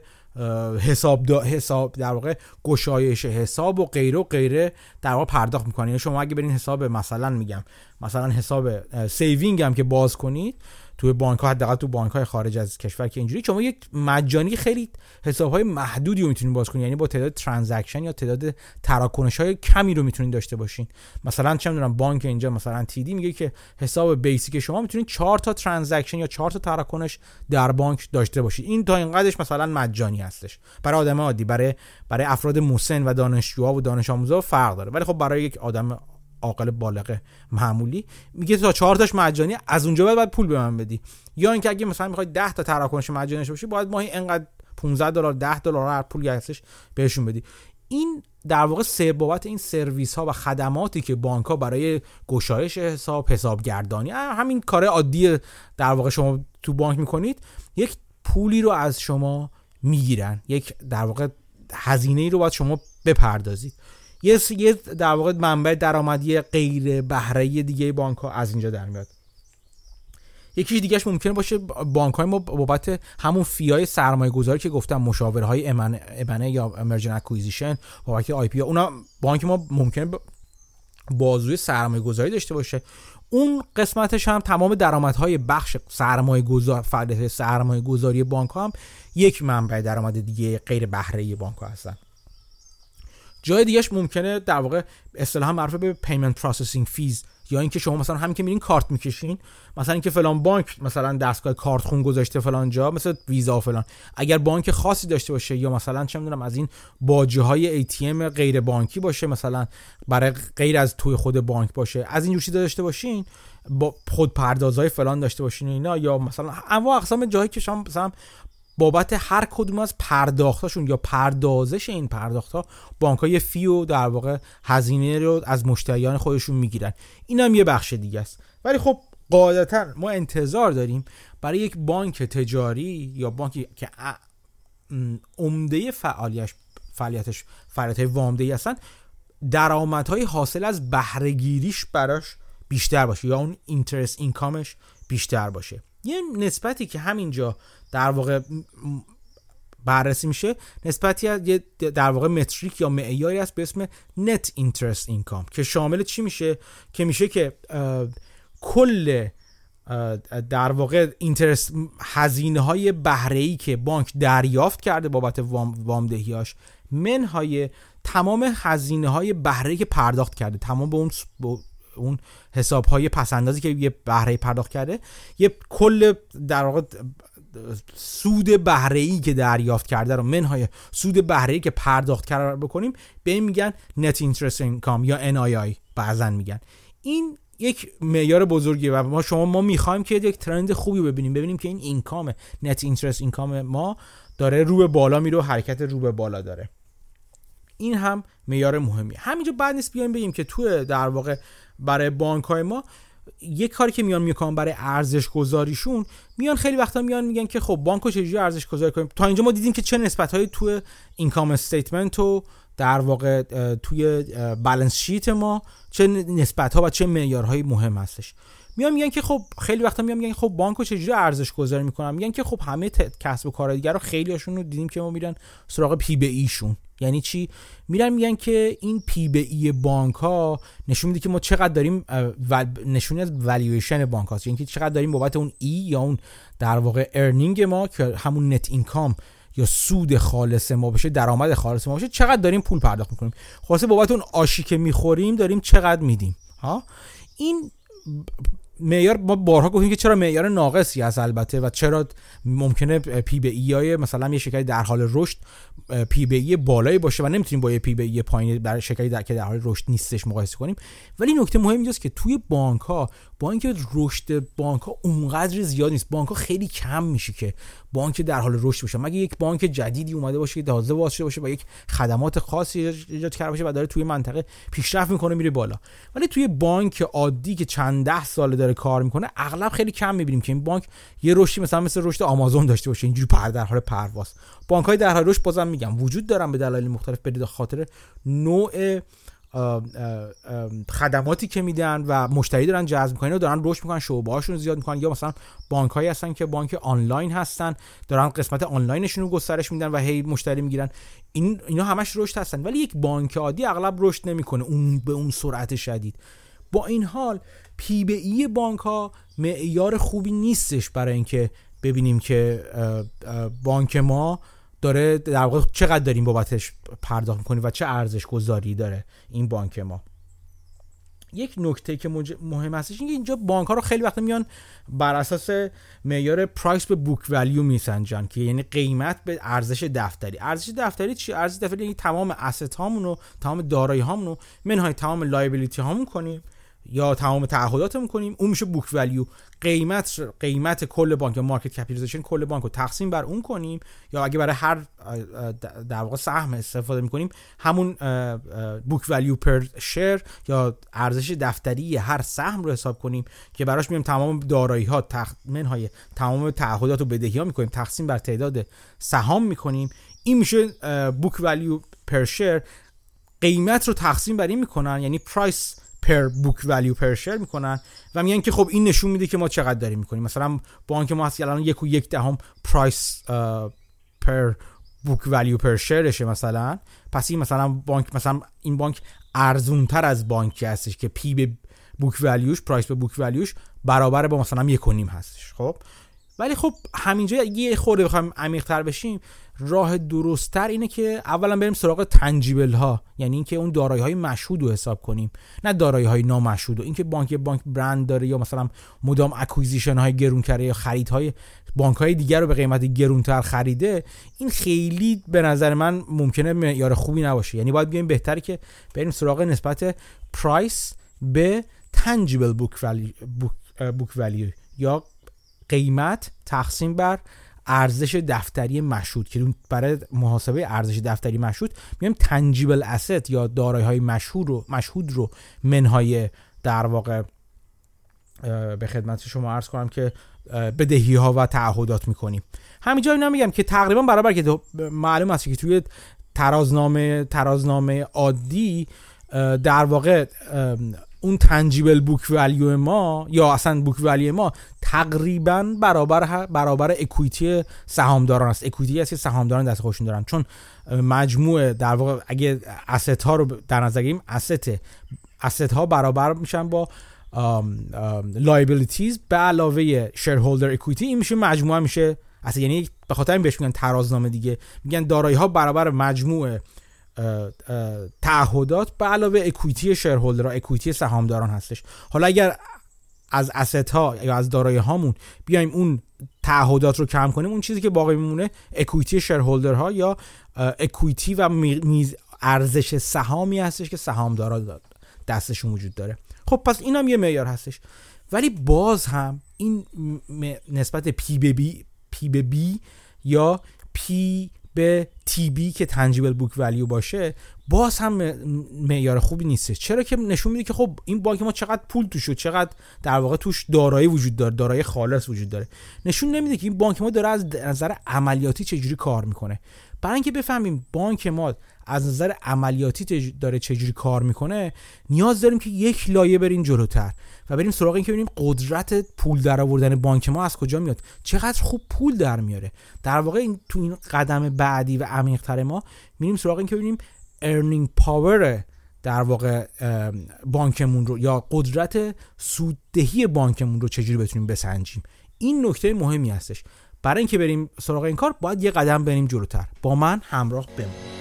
حساب حساب در واقع گشایش حساب و غیره و غیره در واقع پرداخت می‌کنه. یعنی شما اگه برین حساب مثلا میگم مثلا حساب saving هم که باز کنید توی بانک ها حداقل تو بانک های خارج از کشور که اینجوری شما یک مجانی خیلی حساب های محدودی رو می‌تونید باز کنید. یعنی با تعداد transaction یا تعداد تراکنش های کمی رو می‌تونید داشته باشین. مثلا چه می‌دونم بانک اینجا مثلا TD میگه که حساب basic شما می‌تونید 4 تا transaction یا 4 تا تراکنش در بانک داشته باشید. این تا اینقدرش مثلا مجانی هستش. برای آدم عادی برای برای افراد مسن و دانشجوها و دانش آموزا فرق داره. ولی خب برای یک آدم عاقل بالغ معمولی. میگه تا چهار تاش مجانی از اونجا باید, باید پول به من بدی. یا اینکه اگه مثلا می‌خوای 10 تا تراکنش مجانی باشی باید ماهی انقدر 15 دلار 10 دلار هر پول هستش بهشون بدی. این در واقع سه بابت این سرویس ها و خدماتی که بانک ها برای گشایش حساب حسابگردانی همین کار عادی در واقع شما تو بانک می‌کنید یک پولی رو از شما می‌گیرن. یک در واقع هزینه ای رو باید شما بپردازید. یه یه در واقع منبع درآمدی غیر بهره دیگه بانک ها از اینجا در میاد. یکی دیگهش ممکنه باشه بانک های ما بابت همون فیای سرمایه گذاری که گفتم مشاوره های امنه یا امرجن اکویزیشن بابت IPO و اینا بانک ما ممکنه بازوی سرمایه گذاری داشته باشه. اون قسمتش هم تمام درآمدهای بخش سرمایه گذار فعالیت سرمایه گذاری بانک ها هم یک منبع درآمد دیگه غیر بهره بانک ها هستن. جای دیگهش ممکنه در واقع اصطلاحا معروف به payment processing fees یا اینکه شما مثلا همین که میرین کارت می‌کشین مثلا اینکه فلان بانک مثلا دستگاه کارت خون گذاشته فلان جا مثل ویزا و فلان. اگر بانک خاصی داشته باشه یا مثلا چه می‌دونم از این باجه های ATM غیر بانکی باشه مثلا برای غیر از توی خود بانک باشه از این جور داشته باشین با خود پردازهای فلان داشته باشین اینا یا مثلا انواع اقسام جایی که شما مثلا بابت هر کدوم از پرداختاشون یا پردازش این پرداخت ها بانک های فی و در واقع هزینه رو از مشتریان خودشون می‌گیرن. این هم یه بخش دیگه است. ولی خب قاعدتا ما انتظار داریم برای یک بانک تجاری یا بانکی که عمده فعالیتش فعالیتش فعالیت های وامدهی هستن درآمدهای حاصل از بهرهگیریش براش بیشتر باشه یا اون interest income ش بیشتر باشه. یه نسبتی که همینجا در واقع بررسی میشه. نسبتی از یه در واقع metric یا معیاری است به اسم net interest income که شامل چی میشه؟ که میشه که کل در واقع اینترست هزینه های بهره که بانک دریافت کرده بابت وام وامدهیاش منهای تمام هزینه های بهره که پرداخت کرده تمام به اون اون حساب های پسندازی که یه بهره پرداخت کرده یه کل در واقع سود بهره ای که دریافت کرده رو منهای سود بهره ای که پرداخت کرده بکنیم به این میگن net interest income یا NII بعضا میگن. این یک معیار بزرگی و ما شما ما می‌خوایم که یک trend خوبی ببینیم ببینیم که این income net interest income ما داره رو به بالا میره و حرکت رو به بالا داره. این هم معیار مهمی همینجا بد نیست بیایم بگیم که تو در واقع برای بانک های ما یک کاری که میان می‌کنن برای ارزش گذاریشون میان خیلی وقتا میان میگن که خب بانکو چجوری ارزش گذاری کنیم؟ تا اینجا ما دیدیم که چه نسبت هایی تو income statement و در واقع توی balance sheet ما چه نسبت ها و چه معیارهایی مهم هستش. میان میگن که خب خیلی وقتا میان میگن خب بانکو چجوری ارزش گذاری می‌کنن میگن که خب همه کسب و کار دیگر رو خیلی هاشون رو دیدیم که ما میرن سراغ P به E شون یعنی چی؟ میرن میگن که این P به E بانک ها نشون میده که ما چقدر داریم نشونی از والویشن بانک هاست یعنی چقدر داریم بابت اون E یا اون در واقع earning ما که همون net income یا سود خالص ما بشه درآمد خالص ما باشه چقدر داریم پول پرداخت می‌کنیم. خلاصه بابت اون آشی که می‌خوریم داریم چقدر میدیم. ها؟ این معیار ما بارها گفتیم که چرا معیار ناقصی است البته و چرا ممکنه P به E مثلا یه شرکتی در حال رشد P به E بالایی باشه و نمی‌تونیم با یه P به E پایین برای شرکتی در که در حال رشد نیستش مقایسه کنیم. ولی نکته مهم اینجاست که توی بانک ها با اینکه رشد بانک ها اونقدر زیاد نیست بانک ها خیلی کم میشه که بانک در حال رشد باشه مگه یک بانک جدیدی اومده باشه که تازه واسه باشه با یک خدمات خاصی ایجاد کرده باشه و داره توی منطقه پیشرفت می‌کنه میره بالا. ولی توی بانک عادی که چند ده ساله داره کار می‌کنه اغلب خیلی کم می‌بینیم که این بانک یه رشدی مثلا مثل رشد آمازون داشته باشه اینجوری پر در حال پرواز. بانک های در حال رشد بازم میگم وجود دارن به دلایل مختلف به خاطر نوع خدماتی که میدن و مشتری دارن جذب می‌کنن و دارن رشد می‌کنن شعبه هاشون زیاد می‌کنن. یا مثلا بانک هایی هستن که بانک آنلاین هستن دارن قسمت آنلاینشون رو گسترش میدن و هی مشتری می‌گیرن. این اینا همش رشد هستن. ولی یک بانک عادی اغلب رشد نمی‌کنه. اون به اون سرعت شدید. با این حال پی به ای بانک ها معیار خوبی نیستش برای اینکه ببینیم که بانک ما داره در واقع چقدر داریم بابتش پرداخت می‌کنیم و چه ارزش گذاری داره این بانک ما. یک نکته که مهم هستش اینکه اینجا بانک ها رو خیلی وقت میان بر اساس معیار price به book value میسنجن که یعنی قیمت به ارزش دفتری. ارزش دفتری چی؟ ارزش دفتری یعنی تمام asset هامون رو تمام دارایی هامون رو منهای تمام liability هامون کنیم. یا تمام تعهداتمون کنیم اون میشه book value قیمت کل کل بانک market capitalization کل بانک رو تقسیم بر اون کنیم. یا اگه برای هر در واقع سهم استفاده می‌کنیم همون بوک ولیو پر شیر یا ارزش دفتری هر سهم رو حساب کنیم که براش میایم تمام دارایی ها های تمام تعهدات و بدهی ها می‌کنیم تقسیم بر تعداد سهام می‌کنیم. این میشه بوک ولیو پر شیر قیمت رو تقسیم بر این می‌کنن یعنی پرایس پر بوک ولیو پر شیر می‌کنن و میگن که خب این نشون میده که ما چقدر داریم می‌کنیم. مثلا بانک ما هست الان یک و یک دهم price per book value per share شه مثلا. پس این مثلا بانک مثلا این بانک ارزون تر از بانکی هستش که P به book value ش price به book value ش برابر با مثلا یک و نیم هستش خب؟ ولی خب همینجا یه خورده بخوایم عمیق تر بشیم راه درستتر اینه که اولا بریم سراغ tangible ها یعنی اینکه اون دارایی های مشهود رو حساب کنیم. نه دارایی های نامشهود و اینکه بانک بانک برند داره یا مثلا مدام acquisition های گرون کرده یا خرید های بانک های دیگر رو به قیمت گرونتر خریده این خیلی به نظر من ممکنه معیار خوبی نباشه. یعنی باید بیایم بهتره که بریم سراغ نسبت price به tangible book value یا قیمت تقسیم بر ارزش دفتری مشهود که برای محاسبه ارزش دفتری مشهود میگم tangible asset یا دارایی های مشهود رو مشهود رو منهای در واقع به خدمت شما عرض کنم که بدهی ها و تعهدات می‌کنیم. همینجا اینا میگم که تقریبا برابر که معلوم است که توی ترازنامه ترازنامه عادی در واقع اون تنجیبل بوک ولیو ما یا اصلا بوک ولیو ما تقریبا برابر برابر اکویتی سهامداران است. اکویتی است که سهامداران دست خودشون دارن. چون مجموع در واقع اگه asset ها رو در نظر بگیریم asset ها برابر میشن با liabilities به علاوه shareholder equity این میشه مجموعه میشه اصلا یعنی به خاطر این بهش میگن ترازنامه دیگه. میگن دارایی ها برابر مجموع تعهدات به علاوه equity shareholderها equity سهامداران هستش. حالا اگر از asset ها یا از دارایی هامون بیایم اون تعهدات رو کم کنیم اون چیزی که باقی میمونه equity shareholderها یا equity و میز ارزش سهامی هستش که سهامدارا دستشون وجود داره. خب پس این هم یه معیار هستش. ولی باز هم این نسبت P به B P به B یا P به TB که tangible book value باشه باز هم معیار خوبی نیست چرا که نشون میده که خب این بانک ما چقدر پول توش چقدر در واقع توش دارایی وجود داره دارایی خالص وجود داره. نشون نمیده که این بانک ما داره از نظر عملیاتی چجوری کار می‌کنه. برای اینکه بفهمیم بانک ما از نظر عملیاتی داره چجوری کار می‌کنه نیاز داریم که یک لایه بریم جلوتر. و بریم سراغ این که ببینیم قدرت پول در آوردن بانک ما از کجا میاد. چقدر خوب پول در میاره. در واقع این تو این قدم بعدی و عمیقتر ما میریم سراغ این که ببینیم earning power در واقع بانکمون رو یا قدرت سوددهی بانکمون رو چجوری بتونیم بسنجیم. این نکته مهمی هستش. برای اینکه بریم سراغ این کار باید یه قدم بریم جلوتر. با من همراه بمونید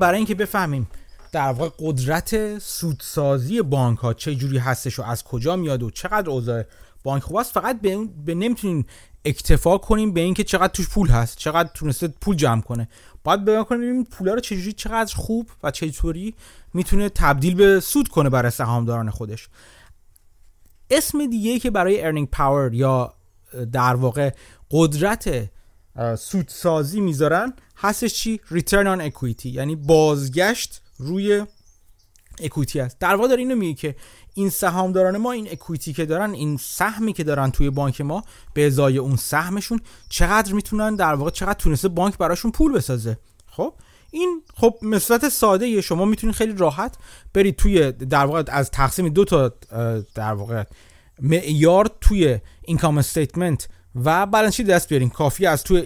برای اینکه بفهمیم در واقع قدرت سودسازی بانک ها چه جوری هستش و از کجا میاد و چقدر اوضاع بانک خوب است فقط به, به نمی‌تونیم اکتفا کنیم به اینکه چقدر توش پول هست چقدر تونسته پول جمع کنه. باید بیایم ببینیم پولا رو چجوری چقدر خوب و چطوری می‌تونه تبدیل به سود کنه برای سهامداران خودش. اسم دیگه که برای earning power یا در واقع قدرت سودسازی می‌ذارن هستش چی؟ ریترن آن اکویتی یعنی بازگشت روی اکویتی است. در واقع داره اینو میگه که این سهامداران ما این اکویتی که دارن این سهمی که دارن توی بانک ما به ازای اون سهمشون چقدر می‌تونن در واقع چقدر تونسته بانک براشون پول بسازه. خب؟ این خب مثلت ساده شما می‌تونید خیلی راحت برید توی در واقع از تقسیم دو تا در واقع معیار توی income statement و بالانس دست بیارین. کافیه از توی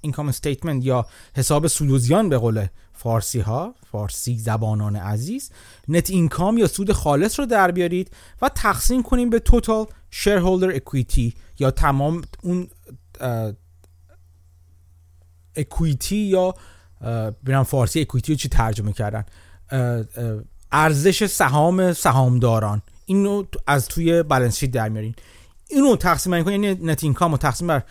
income statement یا حساب سودوزیان به قول فارسی ها فارسی زبانان عزیز net income یا سود خالص رو در بیارید و تقسیم کنیم به total shareholder equity یا تمام اون equity یا ببینم فارسی equity رو چی ترجمه کردن. ارزش سهام سهامداران. اینو از توی balance sheet در میارین. اینو تقسیم کنین یعنی net income رو تقسیم بر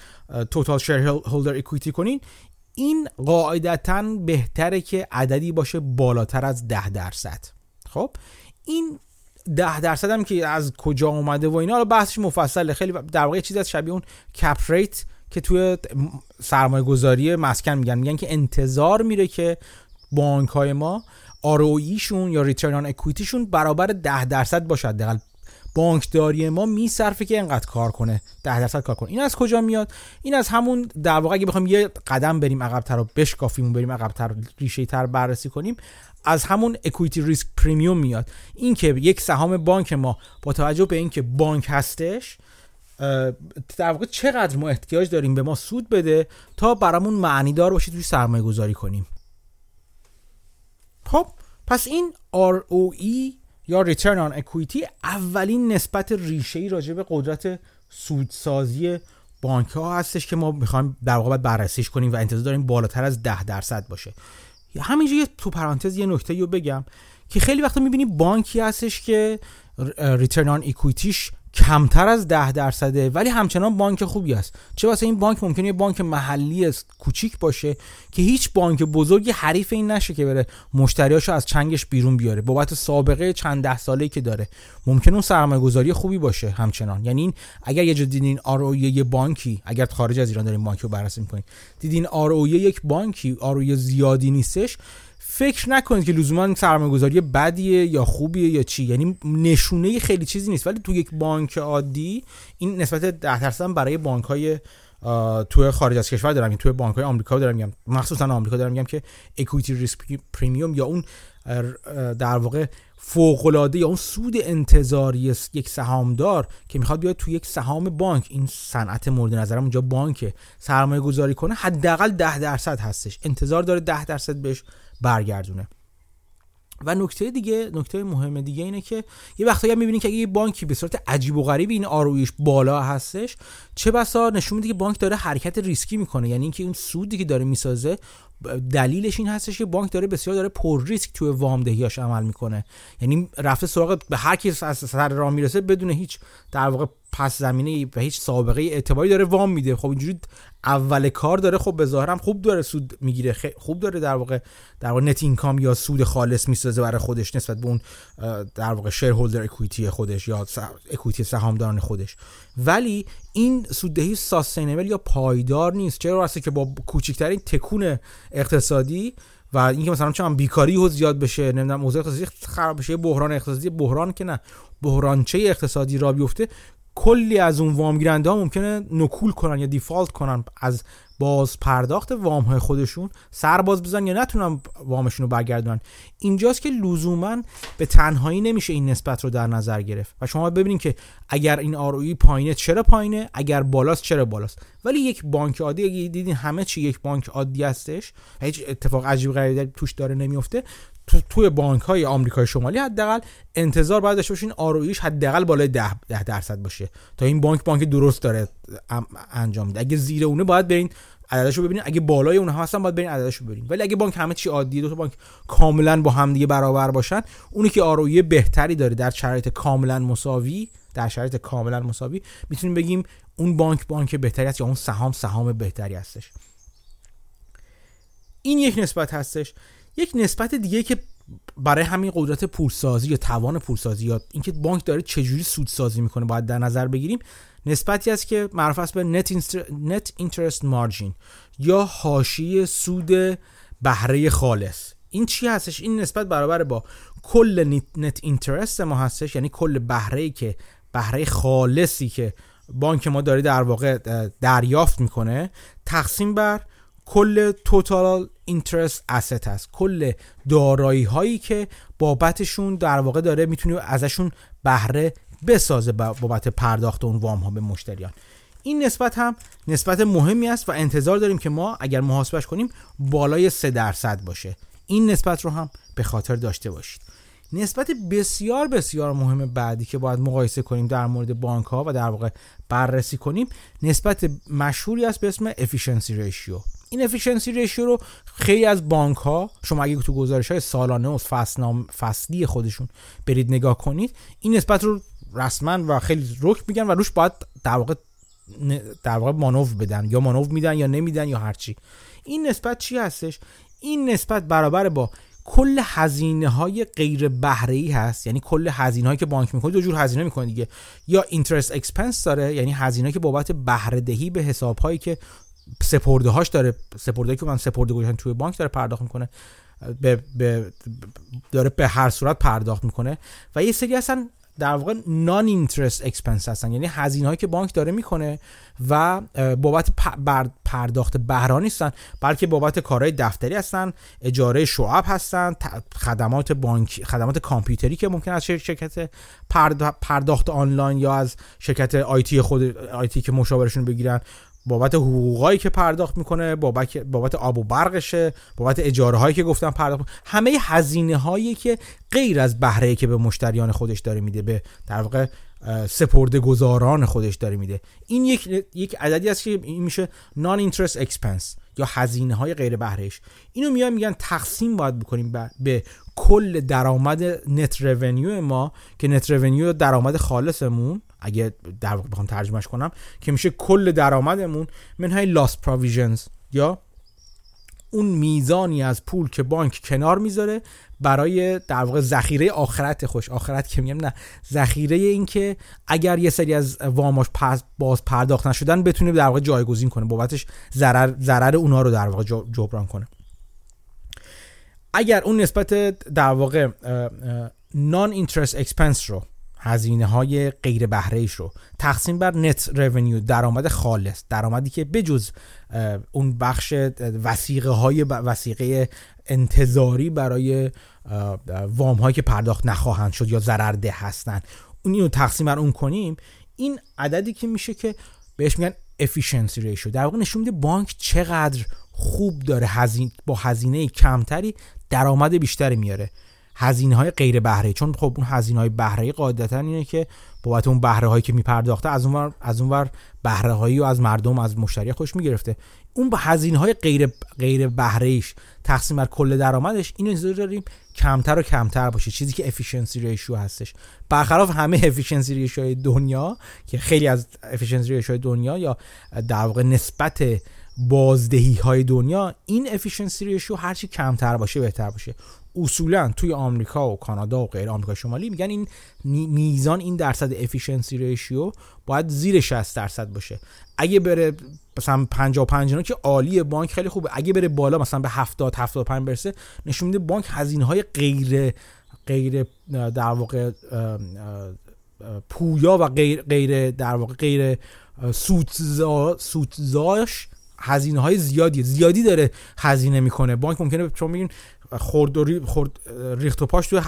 total shareholder equity کنین این قاعدتا بهتره که عددی باشه بالاتر از ده درصد. خب؟ این ده درصد هم که از کجا اومده و اینا رو بحثش مفصله. خیلی در واقع چیزی از شبیه اون cap rate که توی سرمایه گذاری مسکن میگن. میگن که انتظار میره که بانک های ما ROE یا ریترن آن اکویتیشون برابر ده درصد باشه حداقل. بانکداری ما میصرفه که اینقدر کار کنه ده درصد کار کنه. این از کجا میاد؟ این از همون در واقع اگه بخوایم یه قدم بریم عقبتر و بشکافیم بریم عقبتر ریشه تر بررسی کنیم از همون اکویتی ریسک پریمیوم میاد. اینکه یک سهام بانک ما با توجه به اینکه بانک هستش در واقع چقدر ما احتیاج داریم به ما سود بده تا برامون معنیدار باشه توی سرمایه گذاری کنیم. خب پس این ROE یا return on equity اولین نسبت ریشه ای راجع به قدرت سودسازی بانک ها هستش که ما می‌خوایم در واقع بررسیش کنیم و انتظار داریم بالاتر از ده درصد باشه. همینجا یه تو پرانتز یه نکته رو بگم که خیلی وقتا می‌بینی بانکی هستش که return on equity ش کمتر از ده درصده ولی همچنان بانک خوبی است. چه بسا این بانک ممکنه یه بانک محلی است کوچیک باشه که هیچ بانک بزرگی حریف این نشه که بره مشتریاشو از چنگش بیرون بیاره. بابت سابقه چند ده ساله که داره ممکن اون سرمایه گذاری خوبی باشه همچنان. یعنی این اگر یه دیدین آر یه بانکی اگر خارج از ایران دارین بانک رو بررسی می‌کنین دیدین آر یک بانکی آر زیادی نیستش فکر نکنید که لزوما سرمایه‌گذاری بدیه یا خوبیه یا چی. یعنی نشونه خیلی چیزی نیست. ولی تو یک بانک عادی این نسبت 10 درصد برای بانک های تو خارج از کشور دارم. تو بانک های آمریکا دارم میگم. مخصوصا آمریکا دارم میگم که اکویتی ریسک پریمیوم یا اون در واقع فوق یا اون سود انتظاری یک سهامدار که می‌خواد بیاد تو یک سهام بانک. این صنعت مورد نظرم اونجا بانک سرمایه گذاری کنه حداقل 10 درصد هستش. انتظار داره 10 درصد بهش برگردونه. و نکته دیگه نکته مهم دیگه اینه که یه وقتایی هم می‌بینید که اگه یه بانکی به صورت عجیب و غریب این آرویش بالا هستش چه بسا نشون میده که بانک داره حرکت ریسکی می‌کنه. یعنی اینکه اون سودی که داره می‌سازه دلیلش این هستش که بانک داره بسیار داره پر ریسک توی وام دهیاش عمل می‌کنه. یعنی رفته سراغ به هر کی از سر راه می‌رسه بدون هیچ در واقع پس زمینه و هیچ سابقه اعتباری داره وام میده. خب اینجوری اول کار داره خب به ظاهرم خوب داره سود می‌گیره خوب داره در واقع در واقع net income یا سود خالص می‌سازه برای خودش نسبت به اون در واقع shareholder equity خودش یا اکویتی سهامداران خودش. ولی این سوددهی ساستینبل یا پایدار نیست. چرا واسه که با کوچکترین تکون اقتصادی و اینکه مثلا چون بیکاری ها زیاد بشه نمی‌دونم اوضاع اقتصادی خراب بشه بحران اقتصادی بحران که نه بحرانچه اقتصادی را بیفته کلی از اون وام گیرنده ها ممکنه نکول کنن یا دیفالت کنن از باز پرداخت وام های خودشون سر باز بزن یا نتونن وامشون رو برگردونن. اینجاست که لزوما به تنهایی نمیشه این نسبت رو در نظر گرفت. و شما ببینید که اگر این آروی پایینه چرا پایینه اگر بالاست چرا بالاست. ولی یک بانک عادی اگه دیدین همه چی یک بانک عادی هستش هیچ اتفاق عجیب غریبی توش داره نمیفته تو توی بانک های آمریکای شمالی حداقل انتظار باید داشته باشین آرویش حداقل بالای 10 ده درصد باشه. تا این بانک بانک درست داره انجام میده. اگه زیر اونه باید برین عددشو ببینین. اگه بالای اون هستن باید برین عددشو ببینین. ولی اگه بانک همه چی عادیه دو تا بانک کاملا با هم دیگه برابر باشن اونی که آرویه بهتری داره در شرایط کاملا مساوی در شرایط کاملا مساوی می‌تونیم بگیم اون بانک بانک بهتری است یا اون سهام سهام بهتری هستش. این یک نسبت هستش. یک نسبت دیگه که برای همین قدرت پولسازی یا توان پولسازی یا اینکه بانک داره چجوری سودسازی می‌کنه باید در نظر بگیریم نسبتی است که معروف است به net interest margin یا حاشیه سود بهره خالص. این چی هستش؟ این نسبت برابر با کل net interest ما هستش یعنی کل بهره که بهره خالصی که بانک ما داره در واقع دریافت می‌کنه. تقسیم بر کل total interest asset هست کل دارایی هایی که بابتشون در واقع داره می‌تونی ازشون بهره بسازه بابت پرداخت اون وام ها به مشتریان. این نسبت هم نسبت مهمی است و انتظار داریم که ما اگر محاسبش کنیم بالای 3 درصد باشه. این نسبت رو هم به خاطر داشته باشید. نسبت بسیار بسیار مهم بعدی که باید مقایسه کنیم در مورد بانک ها و در واقع بررسی کنیم نسبت مشهوری است به اسم efficiency ratio. این افیشنسی ریشیو رو خیلی از بانک ها شما اگه تو گزارش های سالانه و فصلی خودشون برید نگاه کنید این نسبت رو رسما و خیلی رک میگن و روش باید در واقع در واقع مانور بدن یا مانور میدن یا نمیدن یا هرچی این نسبت چی هستش؟ این نسبت برابر با کل هزینه های غیر بهره ای هست یعنی کل هزینه هایی که بانک می‌کنه دو جور هزینه می‌کنه دیگه. یا interest expense داره یعنی هزینه که بابت بهره دهی به حساب هایی که سپرده هاش داره سپرده که من سپرده گذاشتن توی بانک داره پرداخت می‌کنه به, به داره به هر صورت پرداخت می‌کنه و یه سری هستن در واقع non-interest expense هستن یعنی هزینه هایی که بانک داره می‌کنه و بابت پرداخت بهره نیستن بلکه بابت کارهای دفتری هستن اجاره شعب هستن خدمات بانک خدمات کامپیوتری که ممکنه از شرکت پرداخت آنلاین یا از شرکت IT خود IT که مشاورشون بگیرن بابت حقوقایی که پرداخت می‌کنه بابت بابت آب و برقشه بابت اجاره هایی که گفتم پرداخت همه هزینه هایی که غیر از بهره که به مشتریان خودش داره میده به در واقع سپرده گذاران خودش داره میده. این یک یک عددی است که این میشه non-interest expense یا هزینه های غیر بهرهش اینو میان میگن تقسیم باید بکنیم به کل درآمد net revenue ما که net revenue درآمد خالصمون اگه در واقع بخوام ترجمهش کنم که میشه کل درآمدمون منهای loss provisions یا اون میزانی از پول که بانک کنار می‌ذاره برای در واقع ذخیره آخرت خودش. آخرت که میگم نه ذخیره این که اگر یه سری از واماش باز پرداخت نشدن بتونه در واقع جایگزین کنه بابتش ضرر ضرر اونا رو در واقع جبران کنه. اگر اون نسبت در واقع non-interest expense رو هزینه های غیر بهره رو تقسیم بر net revenue درآمد خالص درآمدی که بجز اون بخش وسیقه های وسیقه انتظاری برای وام هایی که پرداخت نخواهند شد یا ضررده هستند اون رو تقسیم بر اون کنیم این عددی که میشه که بهش میگن efficiency ratio. در واقع نشون میده بانک چقدر خوب داره هزین با هزینه کمتری درآمد بیشتری میاره. هزینه های غیر بهره. چون خب اون هزینه های بهره قاعدتا اینه که بابت اون بهره هایی که میپرداخته از اونور از اونور بهره هایی و از مردم از مشتری خودش می‌گرفته. اون به هزینه های غیر غیر بهرهش تقسیم بر کل درآمدش اینو انتظار داریم کمتر و کمتر باشه. چیزی که efficiency ratio هستش. برخلاف همه efficiency ratio دنیا که خیلی از efficiency ratio دنیا یا در واقع نسبت بازدهی های دنیا این efficiency ratio هرچی کمتر باشه بهتر باشه. اصولا توی آمریکا و کانادا و غیر آمریکا شمالی میگن این میزان این درصد افیشنسی ریشیو باید زیر 60 درصد باشه. اگه بره مثلا 55 که عالی بانک خیلی خوبه. اگه بره بالا مثلا به 70 75 برسه نشون میده بانک هزینه های غیر غیر در واقع پویا و غیر غیر در واقع غیر سودزا سودزاش هزینه های زیادی زیادی داره هزینه می‌کنه. بانک ممکنه چون میگین خورد, خورد ریخت و پاش توی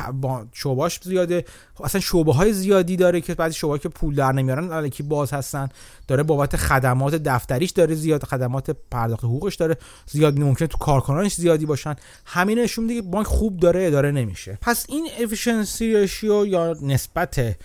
شعباش زیاده. اصلا شعبه های زیادی داره که بعضی شعبه که پول در نمیارن الکی باز هستن داره بابت خدمات دفتریش داره زیاد خدمات پرداخت حقوقش داره زیاد ممکنه تو کارکنانش زیادی باشن. همین نشون میده بانک خوب داره اداره نمیشه. پس این افیشنسی ریشیو یا نسبت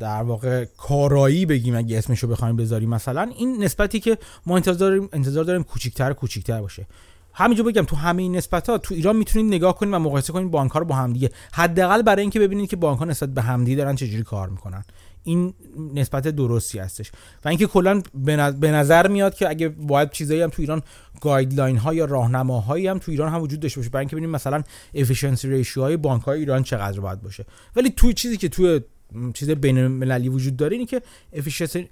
در واقع کارایی بگیم اگه اسمشو بخوایم بذاریم مثلا این نسبتی که ما انتظار داریم انتظار داریم کوچیک‌تر کوچیک‌تر باشه. همینجا بگم تو همه این نسبت ها تو ایران می‌تونید نگاه کنید و مقایسه کنید بانک ها رو با همدیگه. حداقل برای اینکه ببینید که بانک ها نسبت به همدیگه دارن چجوری کار می‌کنن. این نسبت درستی هستش. و اینکه کلا به نظر میاد که اگه باید چیزایی هم تو ایران guideline ها یا راهنماهایی هم تو ایران هم وجود داشته باشه برای اینکه ببینیم مثلا efficiency ratio های بانک های ایران چقدر باید باشه. ولی توی چیزی که توی چیز بین المللی وجود داره اینه که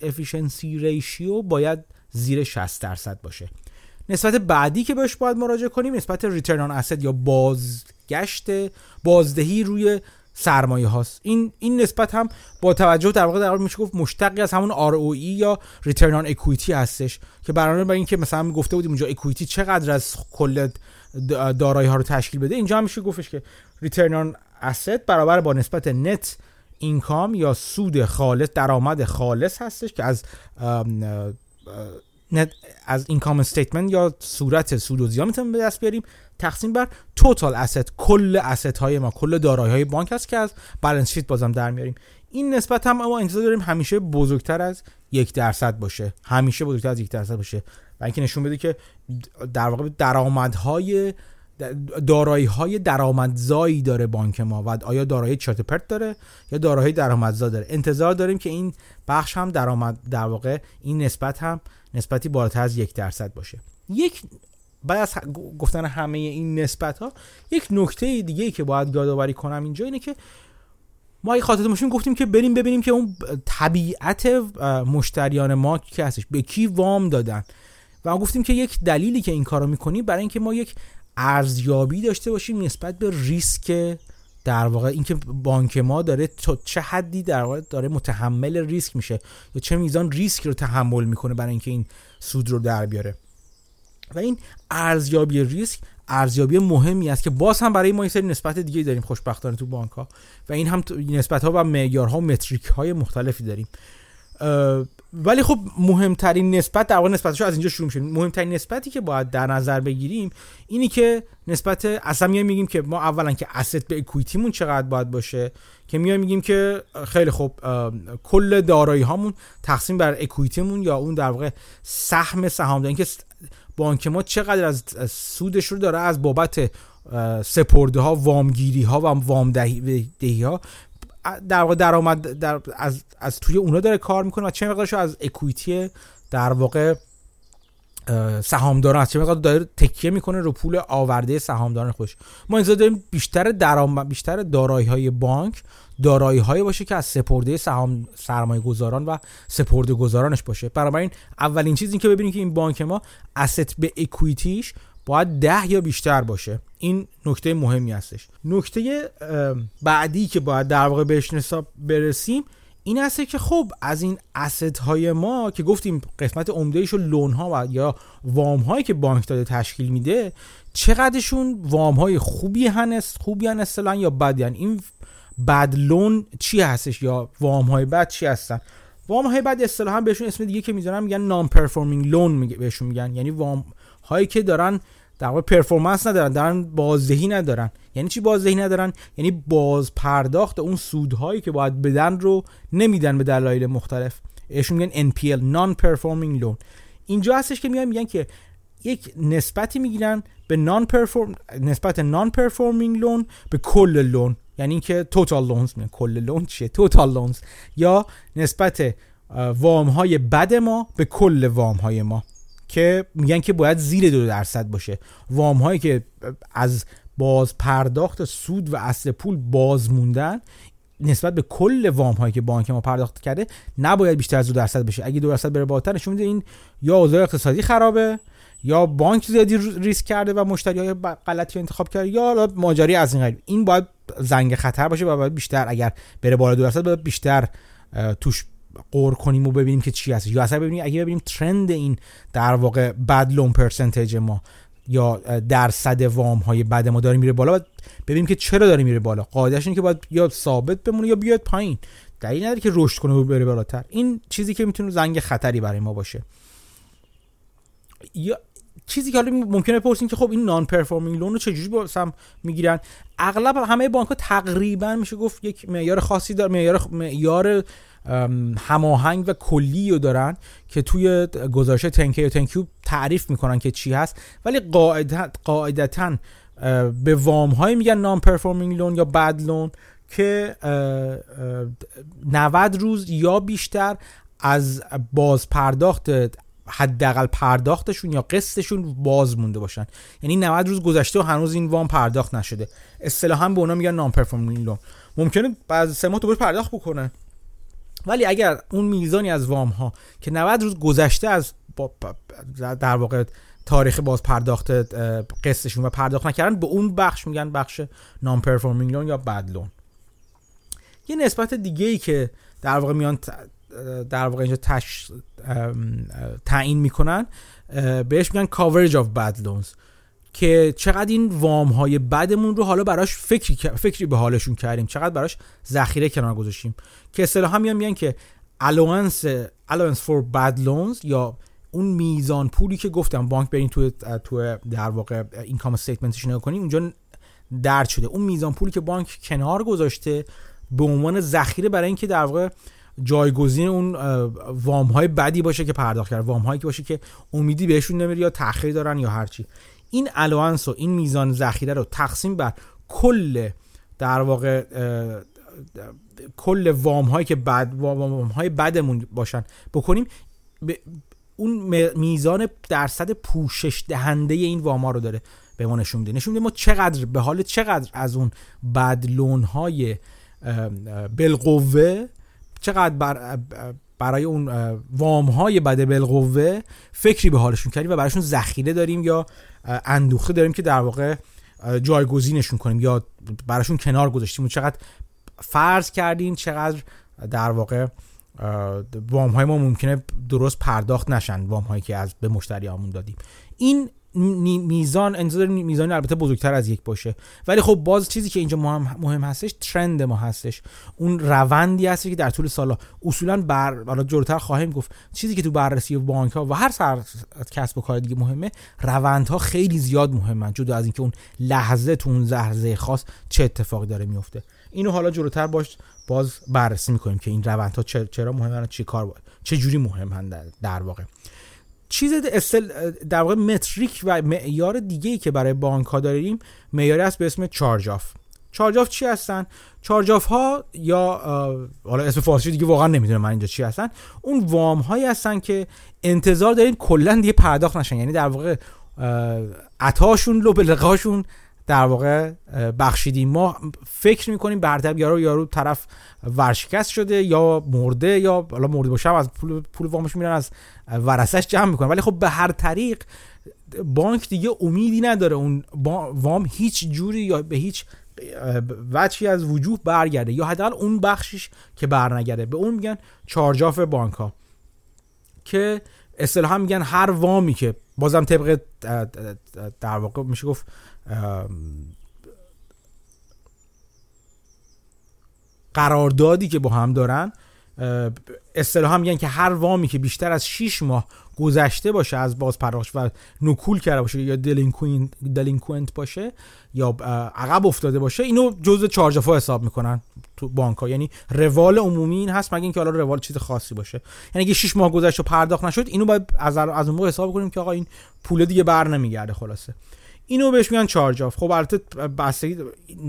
efficiency ratio باید زیر 60 درصد باشه. نسبت بعدی که بهش باید مراجعه کنیم نسبت return on asset یا بازگشت بازدهی روی سرمایه هاست. این این نسبت هم با توجه در واقع در واقع میشه گفت مشتقی از همون ROE یا return on equity هستش که برای بر اینکه مثلا گفته بودیم اونجا equity چقدر از کل دارایی ها رو تشکیل بده اینجا هم میشه گفتش که return on asset برابر با نسبت net income یا سود خالص درآمد خالص هستش که از از income statement یا صورت سود و زیان می‌تونیم به دست بیاریم. تقسیم بر total asset کل asset های ما کل دارایی های بانک هست که از balance sheet بازم در میاریم. این نسبت هم ما انتظار داریم همیشه بزرگتر از یک درصد باشه. همیشه بزرگتر از یک درصد باشه. و اینکه نشون بده که در واقع درآمدهای دارایی های درآمدزایی داره بانک ما و آیا دارایی چرت پرت داره یا دارایی درآمدزا داره. انتظار داریم که این بخش هم درآمد در واقع این نسبت هم نسبتی بالاتر از یک درصد باشه. یک بعد از گفتن همه این نسبت ها یک نکته دیگه که باید یادآوری کنم اینجا اینه که ما اگه خاطرتون ماشین گفتیم که بریم ببینیم که اون طبیعت مشتریان ما که هستش به کی وام دادن. و ما گفتیم که یک دلیلی که این کارو می‌کنیم برای اینکه ما یک ارزیابی داشته باشیم نسبت به ریسک در واقع اینکه بانک ما داره تا چه حدی در واقع داره متحمل ریسک میشه یا چه میزان ریسک رو تحمل می‌کنه برای اینکه این سود رو در بیاره. و این ارزیابی ریسک ارزیابی مهمی است که باز هم برای ما این سری نسبت دیگه داریم خوشبختانه تو بانک ها و این هم نسبت ها و معیارها و متریک های مختلفی داریم. ولی خب مهمترین نسبت در واقع نسبتش از اینجا شروع میشه. مهمترین نسبتی که باید در نظر بگیریم اینی که نسبت اصلا میایم میگیم که ما اولا که اسست به اکویتیمون چقدر باید باشه که میایم میگیم که خیلی خب کل دارایی هامون تقسیم بر اکویتیمون یا اون در واقع سهم سهامداری که بانک ما چقدر از سودش رو داره از بابت سپرده ها وامگیری ها و وام دهی ها در واقع درآمد در از از توی اونا داره کار می‌کنه و چه مقدارش از اکویتی در واقع سهامداران از چه مقدار داره تکیه می‌کنه رو پول آورده سهامداران خوش ما اینجا داریم بیشتر درآمد بیشتر دارایی های بانک دارایی های باشه که از سپرده سهام سرمایه گذاران و سپرده گذارانش باشه. این اولین چیزی که ببینیم که این بانک ما asset به اکویتیش باید ده یا بیشتر باشه. این نکته مهمی هستش نکته بعدی که باید در واقع بهش حساب برسیم این هسته که خب از این asset های ما که گفتیم قسمت عمدهش رو loan ها و یا وام هایی که بانک داده تشکیل میده چقدرشون وام های خوبی هست خوبی هست یا بدی هن. این bad loan چی هستش یا وام های بد چی هستن وام های بد اصطلاحا بهشون اسم دیگه که می‌ذارن میگن non-performing loan بهشون میگن یعنی وام هایی که دارن در واقع performance ندارن دارن بازدهی ندارن. یعنی چی بازدهی ندارن؟ یعنی باز پرداخت اون سودهایی که باید بدن رو نمیدن به دلایل مختلف. بهشون میگن NPL non performing loan. اینجا هستش که میگن میگن که یک نسبتی می‌گیرن به non-perform نسبت non-performing loan به کل loan یعنی اینکه total loans میگن. کل loan چیه؟ total loans یا نسبت وام های بد ما به کل وام های ما. که میگن که باید زیر دو درصد باشه. وام هایی که از باز پرداخت سود و اصل پول باز موندن نسبت به کل وام هایی که بانک ما پرداخت کرده نباید بیشتر از دو درصد بشه. اگه دو درصد بره بالاتر نشون میده این یا اوضاع اقتصادی خرابه یا بانک زیادی ریسک کرده و مشتری های غلطی انتخاب کرده یا ماجری از این قبیل این باید زنگ خطر باشه و باید بیشتر اگر بره بالا دو درصد باید بیشتر توش قور کنیم و ببینیم که چی هست. یا اصلا ببینیم اگه ببینیم ترند این در واقع بد لون پرسنتیج ما یا درصد وام های بد ما داره میره بالا ببینیم که چرا داره میره بالا. قاعدش اینه که باید یا ثابت بمونه یا بیاد پایین. دلیل نداره که رشد کنه و بره بالاتر. این چیزی که می‌تونه زنگ خطری برای ما باشه. یا چیزی که حالا ممکنه بپرسین که خب این نان پرفورمینگ لون رو چجوری باسم می‌گیرن؟ اغلب همه بانک ها تقریبا میشه گفت یک معیار خاصی داره معیار معیار هماهنگ و کلی رو دارن که توی گزارش تنکی و تنکیو تعریف می‌کنن که چی هست. ولی قاعدتا به وام های میگن non-performing loan یا bad loan که 90 روز یا بیشتر از باز پرداخت حداقل پرداختشون یا قسطشون باز مونده باشن. یعنی 90 روز گذشته و هنوز این وام پرداخت نشده. اصطلاحا به اونا میگن non-performing loan ممکنه بعد سه ماه دوباره پرداخت بکنه ولی اگر اون میزانی از وام ها که 90 روز گذشته از در واقع تاریخ باز پرداخت قسطشون و پرداخت نکردن به اون بخش میگن بخش نان پرفورمینگ لون یا بد لون یه نسبت دیگه ای که در واقع میان در واقع اینجا تش تعیین می‌کنن بهش میگن coverage of bad loans که چقدر این وام های بدمون رو حالا براش فکری فکری به حالشون کردیم چقدر براش ذخیره کنار گذاشتیم. که اصطلاحا میان میگن که allowance allowance for bad loans یا اون میزان پولی که گفتم بانک برین تو تو در واقع اینکام استیتمنتش نگاه کنیم اونجا درد شده. اون میزان پولی که بانک کنار گذاشته به عنوان ذخیره برای اینکه در واقع جایگزین اون وام های بدی باشه که پرداخت کرد وام هایی که باشه که امیدی بهشون نمیره یا تاخیر دارن یا هرچی این الوانس و این میزان ذخیره رو تقسیم بر کل در واقع کل وام هایی که بعد وام های بدمون باشن بکنیم اون میزان درصد پوشش دهنده این وام ها رو داره به ما نشون میده. نشون میده ما چقدر به حال چقدر از اون بد لون های بالقوه چقدر بر برای اون وام های بد بالقوه فکری به حالشون کردیم و براشون ذخیره داریم یا اندوخته داریم که در واقع جایگزینشون کنیم یا براشون کنار گذاشتیم. و چقدر فرض کردیم چقدر در واقع وام های ما ممکنه درست پرداخت نشن وام هایی که از به مشتریامون دادیم. این میزان انتظار میزان البته بزرگتر از یک باشه. ولی خب باز چیزی که اینجا مهم, مهم هستش ترند ما هستش. اون روندی هست که در طول سالا اصولا بر حالا جلوتر خواهیم گفت. چیزی که تو بررسی بانک ها و هر سر کسب و کار دیگه مهمه روندها خیلی زیاد مهمن جدا از اینکه اون لحظه تو اون لحظه خاص چه اتفاقی داره میفته. اینو حالا جلوتر باش باز بررسی می‌کنیم که این روندها چرا مهمن چه کار چه جوری مهمن در واقع. چیز استل در واقع metric و معیار دیگه ای که برای بانک ها داریم معیاری است به اسم charge-off. charge-off چی هستن؟ charge-off ها یا حالا اسم فارسی دیگه واقعا نمی‌دونم من اینجا چی هستن. اون وام هایی هستن که انتظار داریم کلا دیگه پرداخت نشن. یعنی در واقع عطاشون لو بلقاشون در واقع بخشیدیم. ما فکر می‌کنیم برتب یارو یارو طرف ورشکست شده یا مرده یا حالا مرده باشه از پول پول وامش میرن از ورثش جمع می‌کنن. ولی خب به هر طریق بانک دیگه امیدی نداره اون وام هیچ جوری یا به هیچ وجهی از وجود برگرده یا حداقل اون بخشش که برنگرده. به اون میگن charge-off بانک ها که اصطلاحا میگن هر وامی که بازم طبق در واقع میشه گفت قراردادی که با هم دارن اصطلاحا میگن که هر وامی که بیشتر از 6 ماه گذشته باشه از باز پرداخت و نکول کرده باشه یا delinquent باشه یا عقب افتاده باشه اینو جزء charge حساب می‌کنن تو بانک ها یعنی روال عمومی این هست مگه اینکه حالا روال چیز خاصی باشه. یعنی اگه 6 ماه گذشت و پرداخت نشد اینو باید از از اون موقع حساب کنیم که آقا این پول دیگه بر نمیگرده خلاصه. اینو بهش میگن charge-off خب البته بستگی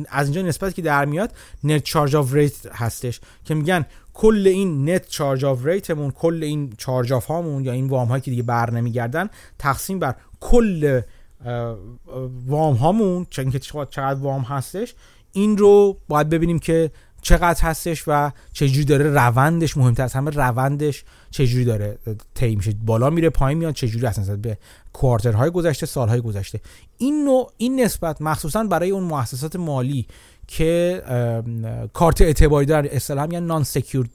از اینجا نسبت که در میاد net charge-off rate هستش که میگن کل این net charge-off rate مون کل این charge-off هامون یا این وام هایی که دیگه بر نمیگردن تقسیم بر کل وام هامون چون چقدر وام هستش این رو باید ببینیم که چقدر هستش و چجوری داره روندش مهمتر از همه روندش چجوری داره طی میشه. بالا میره پایین میاد چجوری اصلا به کوارترهای گذشته سالهای گذشته. این نوع این نسبت مخصوصا برای اون مؤسسات مالی که کارت اعتباری دارن اصطلاحا میگن نان سکیور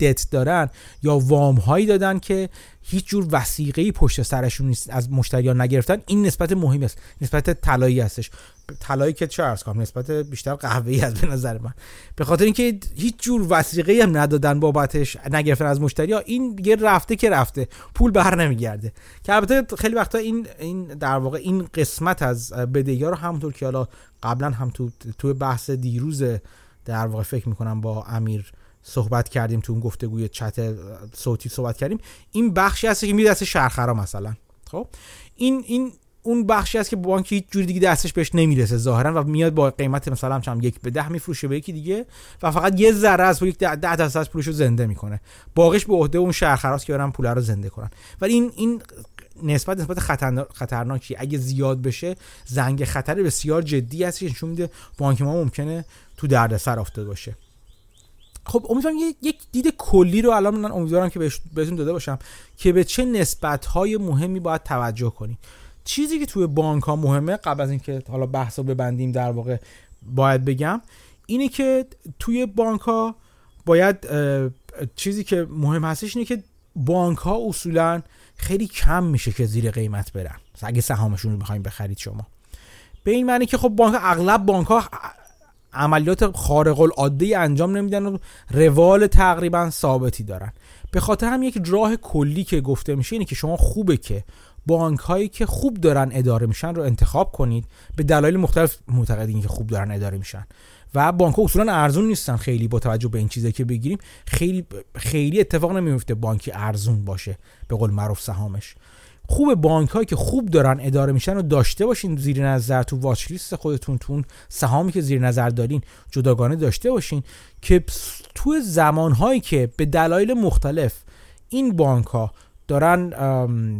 دت دارن یا وام هایی دادن که هیچ جور وسیقه پشت سرشون نیست از مشتریان نگرفتن این نسبت مهمی است نسبت طلایی هستش. طلایی که چه ارز کنم نسبت بیشتر قهوه‌ای از به نظر من. به خاطر اینکه هیچ جور وسیقه هم ندادن بابتش نگرفتن از مشتری. ها این یه رفته که رفته. پول بر نمیگرده. که البته خیلی وقتا این این در واقع این قسمت از بدهی ها رو همونطور که حالا قبلا هم تو تو بحث دیروز در واقع فکر می‌کنم با امیر صحبت کردیم تو اون گفتگوی چت صوتی صحبت کردیم. این بخشی هست که میره دست شهرخرا مثلا. خب؟ این این اون بخشی هست که بانک هیچ جوری دیگه دستش بهش نمی‌رسه ظاهرا و میاد با قیمت مثلا چم یک به ده میفروشه به یکی دیگه و فقط یه ذره از یک ده, ده درصد پولش رو زنده می‌کنه. باقیش به عهده اون شهرخراست که برن پول رو زنده کنن. ولی این این نسبت نسبت خطرناکی. اگه زیاد بشه زنگ خطر بسیار جدی هست که نشون میده بانک ما ممکنه تو دردسر افتاده باشه. خب امیدوارم یک دید کلی رو الان من امیدوارم که بهتون داده باشم که به چه نسبت های مهمی باید توجه کنید چیزی که توی بانک ها مهمه قبل از اینکه حالا بحث رو ببندیم در واقع باید بگم اینه که توی بانک ها باید چیزی که مهم هستش اینه که بانک ها اصولا خیلی کم میشه که زیر قیمت برن. اگه سهامشون رو می‌خوایم بخرید شما. به این معنی که خب بانک اغلب بانک ها عملیات خارق العاده انجام نمیدن و روال تقریبا ثابتی دارن. به خاطر هم یک راه کلی که گفته میشه اینه که شما خوبه که بانک هایی که خوب دارن اداره میشن رو انتخاب کنید. به دلایل مختلف معتقدین که خوب دارن اداره میشن. و بانک ها اصولا ارزون نیستن خیلی با توجه به این چیزی که بگیریم. خیلی خیلی اتفاق نمیفته بانکی ارزون باشه به قول معروف سهامش. خوب بانک هایی که خوب دارن اداره میشن رو داشته باشین زیر نظر تو واچ لیست خودتون تو سهامی که زیر نظر دارین جداگانه داشته باشین که تو زمان هایی که به دلایل مختلف این بانک ها دارن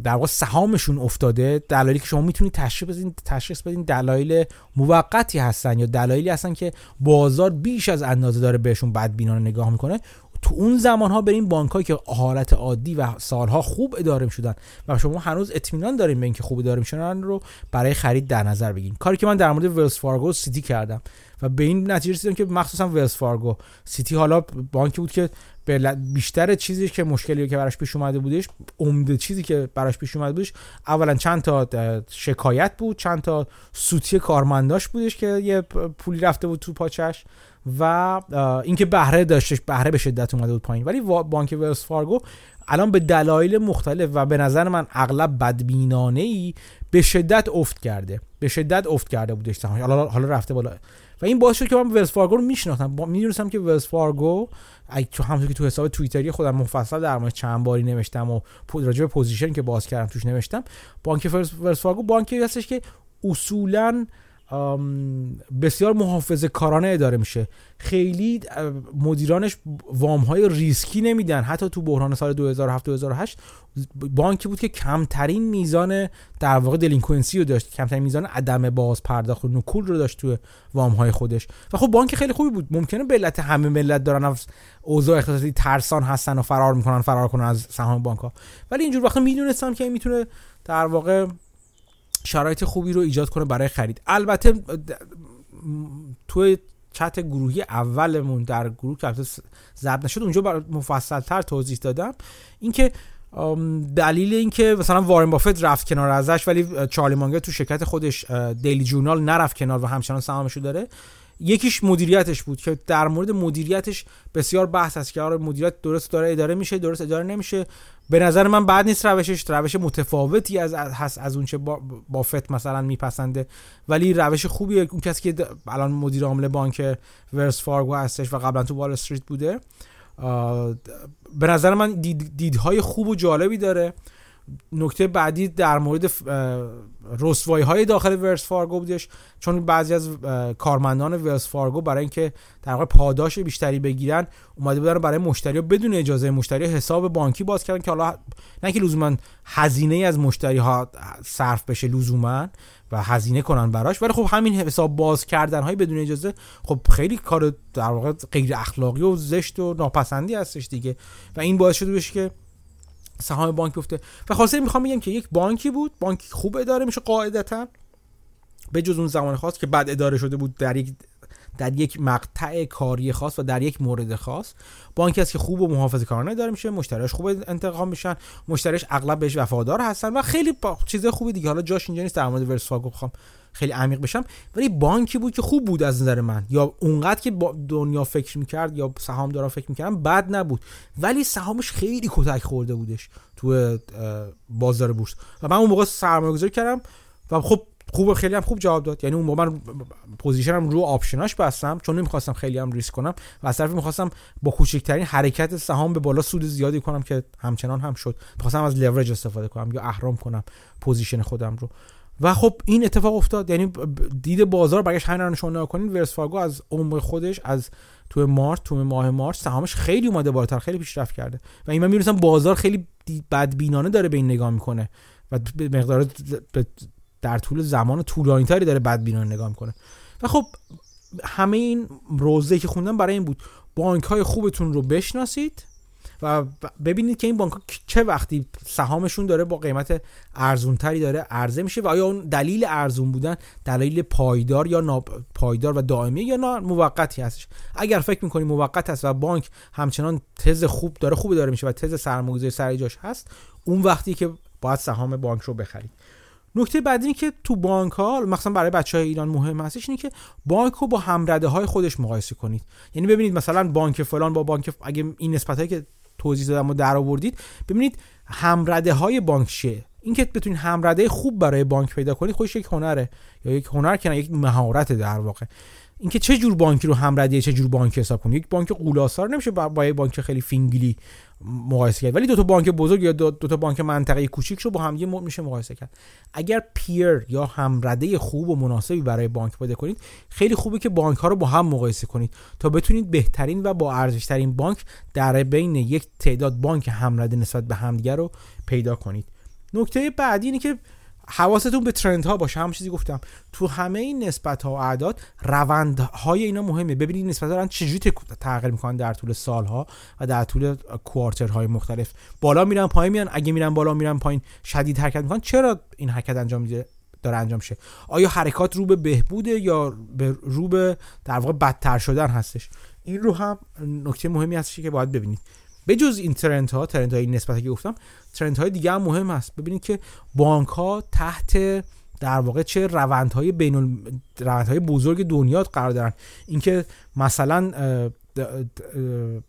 در واقع سهامشون افتاده دلایلی که شما می‌تونید تشخیص بدین تشخیص بدین دلایل موقتی هستن یا دلایلی هستن که بازار بیش از اندازه داره بهشون بدبینانه نگاه می‌کنه. تو اون زمان ها بریم بانک هایی که حالت عادی و سالها خوب اداره شدن و شما هنوز اطمینان داریم به اینکه خوب اداره شدن رو برای خرید در نظر بگیریم کاری که من در مورد ولز فارگو سیتی کردم و به این نتیجه رسیدم که مخصوصا ولز فارگو. سیتی حالا بانکی بود که بیشتر چیزی که مشکلی که براش پیش اومده بودش عمده چیزی که براش پیش اومده بودش اولا چند تا شکایت بود چند تا سوتی کارمنداش بودش که یه پولی رفته بود تو پاچش و اینکه بهره داشتش بهره به شدت اومده بود پایین. ولی بانک ولز فارگو الان به دلایل مختلف و به نظر من اغلب بدبینانه ای به شدت افت کرده به شدت افت کرده بودش حالا حالا رفته بالا. و این باعث شد که من ولز فارگو رو میشناختم. می‌دونستم که ولز فارگو تو همونطور که تو حساب توییتری خودم مفصل در مورد چند باری نوشتم و راجع به position که باز کردم توش نوشتم بانک ولز فارگو بانکی هستش که اصولا بسیار محافظه کارانه اداره میشه. خیلی مدیرانش وام های ریسکی نمیدن. حتی تو بحران سال 2007 2008 بانکی بود که کمترین میزان در واقع delinquency رو داشت. کمترین میزان عدم باز پرداخت و نکول رو داشت تو وام های خودش. و خب بانک خیلی خوبی بود. ممکنه ملت همه ملت دارن اوضاع اقتصادی ترسان هستن و فرار می‌کنن فرار کنن از سهام بانک ها ولی اینجور وقتا می‌دونستم که می‌تونه در واقع شرایط خوبی رو ایجاد کنه برای خرید. البته توی چت گروهی اولمون در گروه که ضبط نشد اونجا مفصل تر توضیح دادم. اینکه دلیل اینکه مثلا وارن بافت رفت کنار ازش ولی چارلی مانگر تو شرکت خودش دیلی جورنال نرفت کنار و همچنان سهامشو داره. یکیش مدیریتش بود که در مورد مدیریتش بسیار بحث هست که آره مدیریت درست داره اداره میشه درست اداره نمیشه. به نظر من بعد نیست روشش روش متفاوتی از هست از اونچه با بافت مثلا میپسنده. ولی روش خوبیه اون کسی که الان مدیر عامل بانک ورس فارگو هستش و قبلا تو وال استریت بوده. به نظر من دید دیدهای خوب و جالبی داره. نکته بعدی در مورد رسوایی های داخل ولز فارگو بودش چون بعضی از کارمندان ولز فارگو برای اینکه در واقع پاداش بیشتری بگیرن اومده بودن برای مشتری بدون اجازه مشتری حساب بانکی باز کردن که حالا نه که لزوما هزینه از مشتری ها صرف بشه لزوما و هزینه کنن براش ولی خب همین حساب باز کردن های بدون اجازه خب خیلی کار در واقع غیر اخلاقی و زشت و ناپسندی هستش دیگه. و این باعث شده بشه که سهام بانک بفته و خاصه می‌خوام بگم که یک بانکی بود بانک خوب اداره میشه قاعدتا. به جز اون زمان خاص که بعد اداره شده بود در یک در یک مقطع کاری خاص و در یک مورد خاص. بانکی است که خوب و محافظه کارانه داره میشه مشتریش خوب انتقام میشن مشتریش اغلب بهش وفادار هستن و خیلی چیز خوبی دیگه. حالا جاش اینجا نیست در مورد ورسفاگو بخوام خیلی عمیق بشم. ولی بانکی بود که خوب بود از نظر من. یا اونقدر که دنیا فکر می‌کرد یا سهام دارا فکر می‌کردم بد نبود. ولی سهامش خیلی کتک خورده بودش تو بازار بورس. و من اون موقع سرمایه گذاری کردم و خب خوب خیلی هم خوب جواب داد. یعنی اون موقع من position م رو options اش بستم چون نمی‌خواستم خیلی هم ریسک کنم و از طرفی می‌خواستم با کوچکترین حرکت سهام به بالا سود زیادی کنم که همچنان هم شد. می‌خواستم از لورج استفاده کنم یا اهرم کنم position خودم رو. و خب این اتفاق افتاد. یعنی دید بازار برگشت همین رو نشون کنین ولز فارگو از عمر خودش از تو مارس تو ماه مارس سهامش خیلی اومده بالاتر خیلی پیشرفت کرده. و این من بازار خیلی بدبینانه داره به این نگاه می‌کنه و به مقدار در طول زمان طولانی تری داره بدبینانه نگاه می‌کنه. و خب همه این روزه که خوندم برای این بود. بانک های خوبتون رو بشناسید و ببینید که این بانک چه وقتی سهامشون داره با قیمت ارزونتری داره عرضه میشه و آیا اون دلیل ارزون بودن دلیل پایدار یا پایدار و دائمی یا نه موقتی هستش. اگر فکر می‌کنید موقت هست و بانک همچنان تز خوب داره خوبی داره میشه و تز سرمایه‌گذاری سر جاش هست اون وقتی که باید سهام بانک رو بخرید. نکته بعدی اینه که تو بانک ها مثلا برای بچه های ایران مهم هستش اینه که بانک رو با همرده های خودش مقایسه کنید. یعنی ببینید مثلا بانک فلان با بانک اگه این نسبت هایی که توضیح دادم و در آوردید ببینید همرده های بانک چیه؟ اینکه بتونید همرده خوب برای بانک پیدا کنید خودش یک هنره یا یک هنر که یک مهارت در واقع. اینکه چه جور بانکی رو همرده چه جور بانک حساب کنید؟ یک بانک غول‌آسا رو نمیشه با یک بانک خیلی فینگلی مقایسه کرد. ولی دو تا بانک بزرگ یا دو, تا بانک منطقه کوچیک رو با هم میشه مقایسه کرد. اگر peer یا همرده خوب و مناسبی برای بانک پیدا کنید خیلی خوبه که بانک ها رو با هم مقایسه کنید تا بتونید بهترین و با ارزش ترین بانک در بین یک تعداد بانک همرده نسبت به همدیگه رو پیدا کنید. نکته بعدی اینه که حواستون به ترند ها باشه. هم چیزی گفتم. تو همه این نسبت ها و اعداد روند های اینا مهمه. ببینید نسبت دارن چجوری تغییر می‌کنن در طول سال ها و در طول کوارتر های مختلف. بالا میرن پایین میان اگه میرن بالا میرن پایین شدید حرکت می‌کنن. چرا این حرکت انجام میده؟ داره انجام شه. آیا حرکات رو به بهبوده یا به رو به در واقع بدتر شدن هستش؟ این رو هم نکته مهمی هستش که باید ببینید. به جز این trend ها trend های نسبت که گفتم trend های دیگه هم مهم هست. ببینید که بانک ها تحت در واقع چه روندهای بین روندهای بزرگ دنیا قرار دارن. اینکه مثلا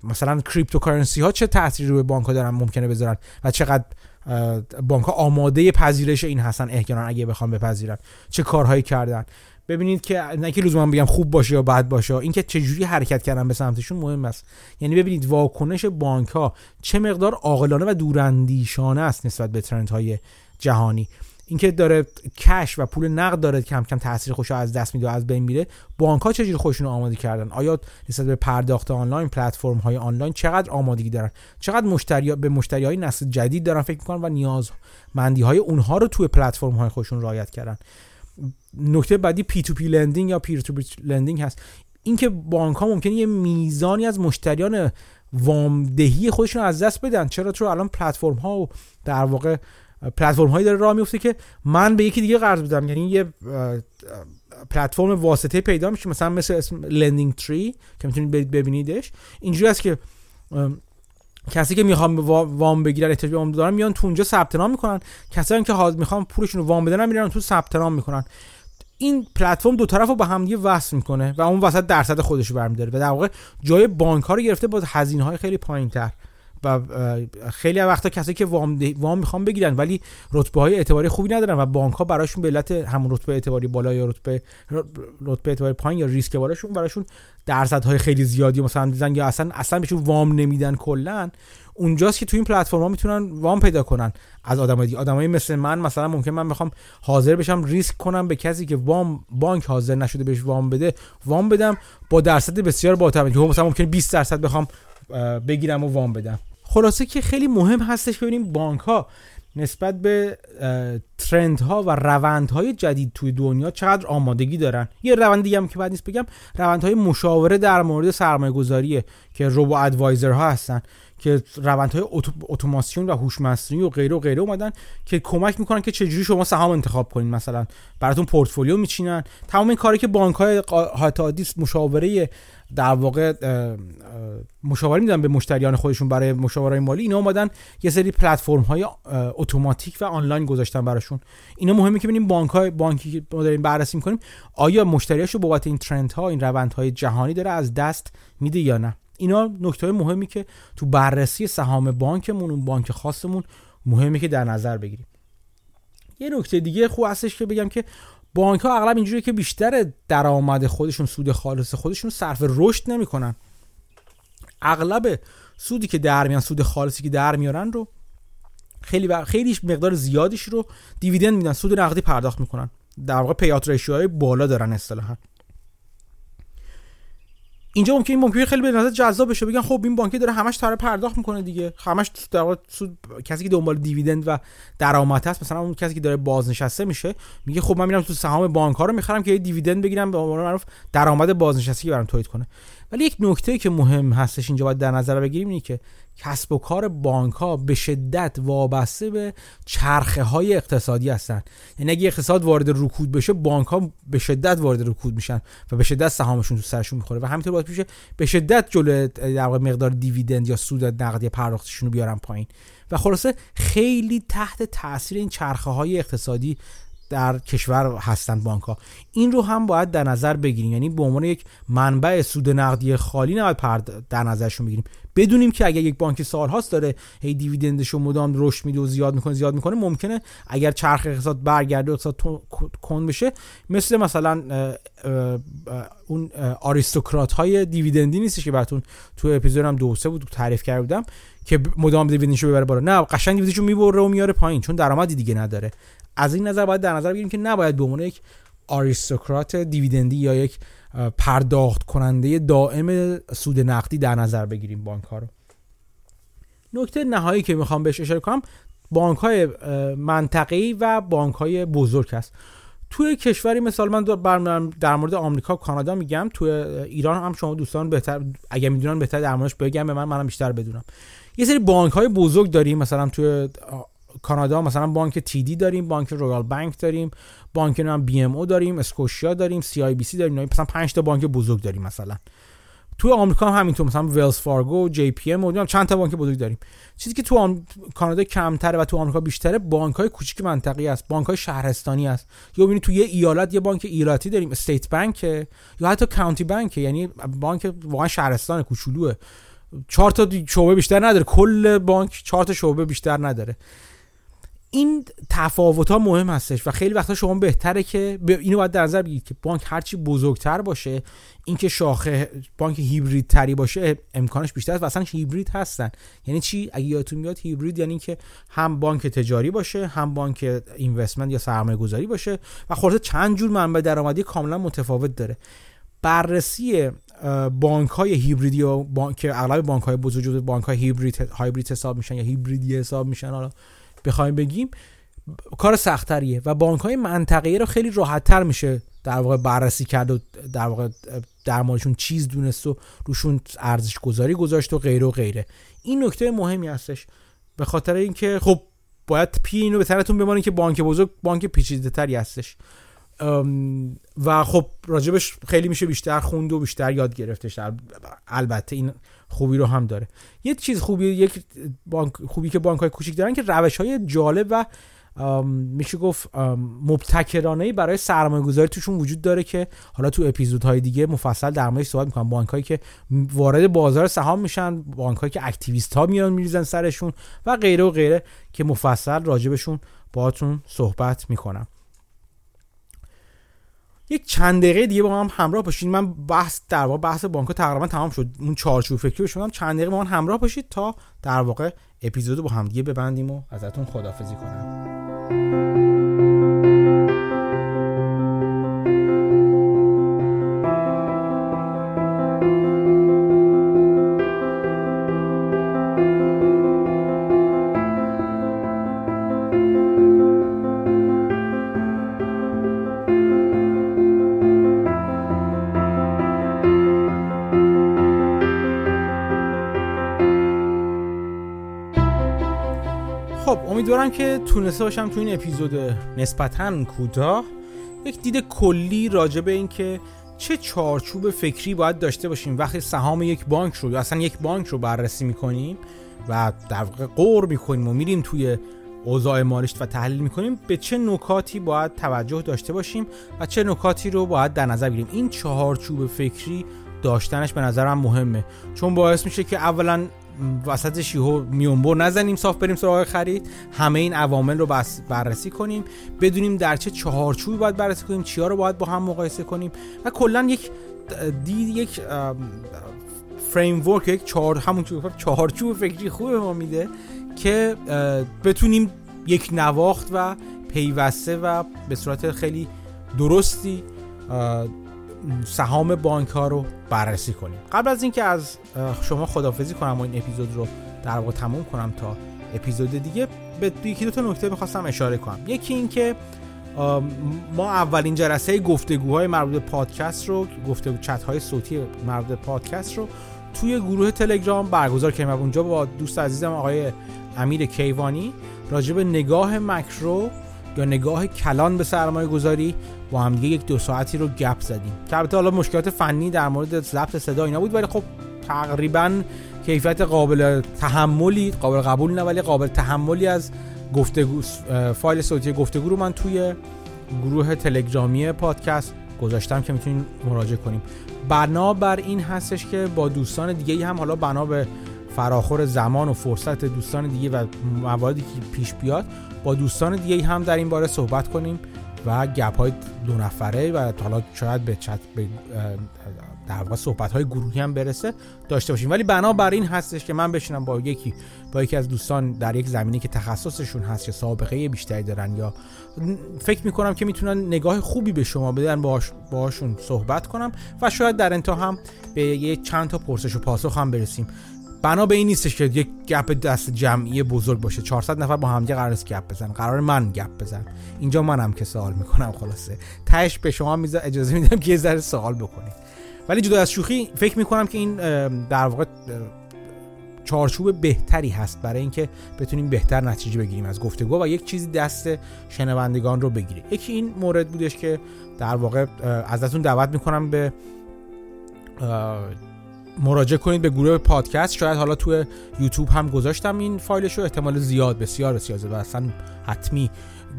مثلا cryptocurrency ها چه تأثیری روی بانک ها دارن ممکنه بذارن و چقدر بانک ها آماده پذیرش این هستن احیانا اگه بخوام بپذیرن. چه کارهایی کردن. ببینید که نه که لزوما بگم خوب باشه یا بد باشه اینکه چه جوری حرکت کردن به سمتشون مهم است. یعنی ببینید واکنش بانک ها چه مقدار عاقلانه و دوراندیشانه است نسبت به trend های جهانی. اینکه داره cash و پول نقد داره کم کم تاثیر خودش از دست میده از بین میره بانک ها چجوری خودشون آماده کردن؟ آیا نسبت به پرداخت آنلاین پلتفرم های آنلاین چقدر آمادگی دارن؟ چقدر مشتری به مشتری های نسل جدید دارن فکر می‌کنن و نیازمندی های اونها رو توی پلتفرم های خودشون رعایت کردن؟ نکته بعدی P2P lending یا peer to peer lending هست. اینکه بانک ها ممکنه یه میزانی از مشتریان وامدهی خودشون از دست بدن. چرا؟ چون الان پلتفرم ها و در واقع پلتفرم هایی داره راه میفته که من به یکی دیگه قرض بدم. یعنی یه پلتفرم واسطه پیدا میشه. مثلا مثل اسم لندینگ تری که می‌تونید ببینیدش. اینجوری است که کسی که می‌خوام وام بگیرن احتیاج به وام دارن میان تو اونجا ثبت نام می‌کنن. کسایی که می‌خوان پولشون رو وام بدن میرن تو ثبت نام می‌کنن. این پلتفرم دو طرف رو به هم دیگه وصل می‌کنه و اون وسط درصد خودش رو برمیداره و در واقع جای بانک ها رو گرفته با هزینه های خیلی پایین تر و خیلی وقتا کسایی که وام, وام می‌خوان بگیرن ولی رتبه های اعتباری خوبی ندارن و بانک ها براشون به علت همون رتبه اعتباری بالا یا رتبه رتبه اعتباری پایین یا ریسک بالاشون براشون درصدهای خیلی زیادی مثلا می‌زنن یا اصلا اصلا بهشون وام نمیدن کلا اونجاست که تو این پلتفرم ها می‌تونن وام پیدا کنن از آدمای دیگه. آدمایی مثل من مثلا ممکن من بخوام حاضر بشم ریسک کنم به کسی که وام بانک حاضر نشده بهش وام بده وام بدم با درصد بسیار بالاتر. که مثلا ممکن 20 درصد بخوام بگیرم و وام بدم. خلاصه که خیلی مهم هستش ببینیم بانک ها نسبت به ترند ها و روند های جدید توی دنیا چقدر آمادگی دارن. یه روند دیگه هم که بعد نیست بگم روند های مشاوره در مورد سرمایه گذاریه که روبو ادوایزر ها هستن که روندهای اتوماسیون و هوش مصنوعی و غیره و غیره اومدن که کمک می‌کنن که چجوری شما سهام انتخاب کنین مثلا. براتون پورتفولیو میچینن. تمام این کاری که بانک های عادی مشاوره در واقع مشاوره میدن به مشتریان خودشون برای مشاوره مالی. اینا اومدن یه سری پلتفرم های اتوماتیک و آنلاین گذاشتن براشون. اینا مهمه که ببینیم بانک های بانکی که ما داریم بررسی می‌کنیم آیا مشتریاشو بابت این ترند ها این روند های جهانی داره از دست میده یا نه. اینا نکته مهمی که تو بررسی سهام بانکمون اون بانک خاصمون مهمه که در نظر بگیریم. یه نکته دیگه خوب هستش که بگم که بانک ها اغلب اینجوریه که بیشتر درآمد خودشون سود خالص خودشون صرف رشد نمی‌کنن. اغلب سودی که در میان سود خالصی که در میارن رو خیلی و خیلی مقدار زیادیش رو دیویدند میدن سود نقدی پرداخت می‌کنن. در واقع پیات های بالا دارن اصطلاحا. اینجا ممکنه ممکنه خیلی به نظر جذاب بشه. بگن خب این بانکی داره همش تاره پرداخت می‌کنه دیگه. همش در واقع کسی که دنبال دیویدند و درآمد هست مثلا اون کسی که داره بازنشسته میشه میگه خب من میرم تو سهام بانک ها رو می‌خرم که یه دیویدند بگیرم به عنوان معروف درآمد بازنشستگی برام تولید کنه. ولی یک نکته که مهم هستش اینجا باید در نظر بگیریم اینه که کسب و کار بانک ها به شدت وابسته به چرخه های اقتصادی هستن. یعنی اگه اقتصاد وارد رکود بشه بانک ها به شدت وارد رکود میشن و به شدت سهامشون تو سرشون می‌خوره و همینطور باید میشه به شدت جلو در مقدار دیویدند یا سود نقدی پرداختشون رو بیارن پایین. و خلاصه خیلی تحت تاثیر این چرخه های اقتصادی در کشور هستند بانک ها این رو هم باید در نظر بگیریم. یعنی به عنوان یک منبع سود نقدی خالی نباید در نظرشون بگیریم. بدونیم که اگر یک بانک سالهاست داره هی دیویدندش رو مدام رشد میده و زیاد می‌کنه زیاد می‌کنه ممکنه اگر چرخ اقتصاد برگرده اقتصاد کن بشه مثل مثلا اون آریستوکرات های دیویدندی نیستش که براتون تو اپیزود هم دو سه بود تعریف کرده بودم که مدام دیویدندشو ببره بالا. نه قشنگ دیویدندشو می‌بره و میاره پایین چون درآمدی دیگه نداره. از این نظر باید در نظر بگیریم که نباید به عنوان یک آریستوکرات دیویدندی یا یک پرداخت کننده دائم سود نقدی در نظر بگیریم بانک ها رو. نکته نهایی که می‌خوام بهش اشاره کنم بانک های منطقه‌ای و بانک های بزرگ هست توی کشوری مثال من در مورد آمریکا و کانادا میگم توی ایران هم شما دوستان بهتر اگه می‌دونن بهتر در موردش بگم به من منم بیشتر بدونم. یه سری بانک های بزرگ داریم مثلا توی کانادا مثلا بانک TD داریم بانک رویال بانک داریم بانک نام BMO داریم اسکوشیا داریم CIBC داریم مثلا 5 تا بانک بزرگ داریم مثلا. تو آمریکا هم همینطور مثلا ولز فارگو JPM و چند تا بانک بزرگ داریم. چیزی که تو کانادا کمتره و تو آمریکا بیشتره بانک های کوچیک منطقی است بانک های شهرستانی است یا ببینید تو یه ایالت یه بانک ایالتی داریم استیت بانک یا حتی کانتی بانک یعنی بانک واقعا شهرستان کوچولوه. چهار تا شعبه بیشتر نداره کل بانک چهار تا شعبه بیشتر نداره. این تفاوت ها مهم هستش و خیلی وقتا شما بهتره که اینو باید در نظر بگیرید که بانک هرچی بزرگتر باشه اینکه شاخه بانک هیبرید تری باشه امکانش بیشتر است و اصلا هیبرید هستن. یعنی چی؟ اگه یادتون میاد هیبرید یعنی که هم بانک تجاری باشه هم بانک اینوستمنت یا سرمایه گذاری باشه و خلاصه چند جور منبع درآمدی کاملا متفاوت داره. بررسی بانک های هیبریدی و بانک اغلب بانک های بزرگ بانک های هیبرید هایبرید حساب میشن یا هیبریدی حساب میشن حالا بخوایم بگیم کار سختریه و بانک های منطقه‌ای رو خیلی راحت تر میشه در واقع بررسی کرد و در واقع در موردشون چیز دونست و روشون ارزش گذاری گذاشت و غیره و غیره. این نکته مهمی هستش به خاطر اینکه خب باید پی اینو به تنتون بمانید که بانک بزرگ بانک پیچیده تری هستش. و خب راجبش خیلی میشه بیشتر خوند و بیشتر یاد گرفتش. البته این خوبی رو هم داره. یه چیز خوبی یک بانک خوبی که بانک های کوچیک دارن که روش های جالب و میشه گفت مبتکرانه برای سرمایه گذاری توشون وجود داره که حالا تو اپیزودهای دیگه مفصل در موردش صحبت می‌کنم. بانک هایی که وارد بازار سهام میشن بانک هایی که اکتیویست ها میان میریزن سرشون و غیره و غیره که مفصل راجبشون باهاتون صحبت می‌کنم. یک چند دقیقه دیگه با هم همراه باشید من بحث در واقع بحث بانک تقریبا تمام شد. اون چارچوب فکری شدم. چند دقیقه با من همراه باشید تا در واقع اپیزود با هم دیگه ببندیم و ازتون خدافزی کنم. امیدوارم که تونسته باشم تو این اپیزود نسبتا کوتاه یک دید کلی راجع به این که چه چارچوب فکری باید داشته باشیم. وقتی سهام یک بانک رو یا اصلا یک بانک رو بررسی می‌کنیم و در واقع قور می‌کنیم و میریم توی اوضاع مالیش و تحلیل می‌کنیم به چه نکاتی باید توجه داشته باشیم و چه نکاتی رو باید در نظر بگیریم. این چهارچوب فکری داشتنش به نظرم مهمه. چون باعث میشه که اولا وسط شیهو میونبر نزنیم صاف بریم سراغ خرید. همه این عوامل رو بس بررسی کنیم. بدونیم در چه چهارچوبی باید بررسی کنیم چیا رو باید با هم مقایسه کنیم. و کلا یک دید یک فریم ورک یک چهار همون چهارچوب فکری خوب ما میده که بتونیم یک نواخت و پیوسته و به صورت خیلی درستی سهام بانک ها رو بررسی کنیم. قبل از اینکه از شما خدافزی کنم و این اپیزود رو در واقع تموم کنم تا اپیزود دیگه به یکی دو تا نکته می‌خواستم اشاره کنم. یکی اینکه ما اولین جلسه گفتگوهای مربوط به پادکست رو گفتگو چت های صوتی مربوط به پادکست رو توی گروه تلگرام برگزار کردیم. اونجا با دوست عزیزم آقای امیر کیوانی راجع به نگاه مکرو یا نگاه کلان به سرمایه گذاری با هم یک دو ساعتی رو گپ زدیم. البته حالا مشکلات فنی در مورد ضبط صدا اینا بود ولی خب تقریبا کیفیت قابل تحملی قابل قبول نه ولی قابل تحملی از گفتگو فایل صوتی گفتگو رو من توی گروه تلگرامی پادکست گذاشتم که می‌تونین مراجعه کنیم. بنا بر این هستش که با دوستان دیگه هم حالا بنا به فراخور زمان و فرصت دوستان دیگه و مواردی که پیش بیاد با دوستان دیگه هم در این باره صحبت کنیم. و گپ های دو نفره و حالا شاید به چت به در واقع صحبت های گروهی هم برسه داشته باشیم. ولی بنا بر این هستش که من بشینم با یکی با یکی از دوستان در یک زمینی که تخصصشون هست یا سابقه بیشتری دارن یا فکر می‌کنم که می‌تونن نگاه خوبی به شما بدن باهاش باهاشون صحبت کنم و شاید در انتها هم به یه چند تا پرسش و پاسخ هم برسیم. بنا به این نیستش که یک گپ دست جمعی بزرگ باشه. 400 نفر با همدیگه قرار است گپ بزن قرار من گپ بزن اینجا منم که سوال می‌کنم خلاصه. تهش به شما میز اجازه میدم که یه ذره سوال بکنید. ولی جدا از شوخی فکر می‌کنم که این در واقع چارچوب بهتری هست برای اینکه بتونیم بهتر نتیجه بگیریم از گفتگو و یک چیزی دست شنوندگان رو بگیریم. یکی این مورد بودش که در واقع ازتون دعوت می‌کنم به مراجعه کنید به گروه پادکست. شاید حالا تو یوتیوب هم گذاشتم این فایلش رو احتمال زیاد بسیار بسیار و اصلا حتمی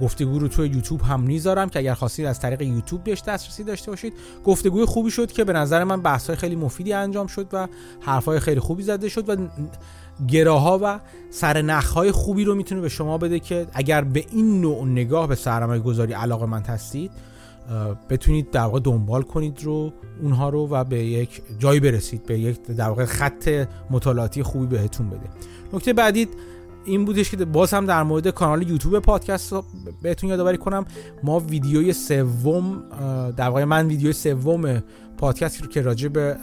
گفتگو رو توی یوتیوب هم می‌ذارم که اگر خواستید از طریق یوتیوب بهش دسترسی داشته باشید. گفتگوی خوبی شد که به نظر من بحث های خیلی مفیدی انجام شد و حرفای خیلی خوبی زده شد و گراها و سرنخهای خوبی رو می‌تونه به شما بده که اگر به این نوع نگاه به سرمایه گذاری علاقه من هستید بتونید در واقع دنبال کنید رو اونها رو و به یک جایی برسید به یک در واقع خط مطالعاتی خوبی بهتون بده. نکته بعدی این بودش که باز هم در مورد کانال یوتیوب پادکست بهتون یادآوری کنم. ما ویدیوی سوم در واقع من ویدیو سوم پادکستی رو که راجع به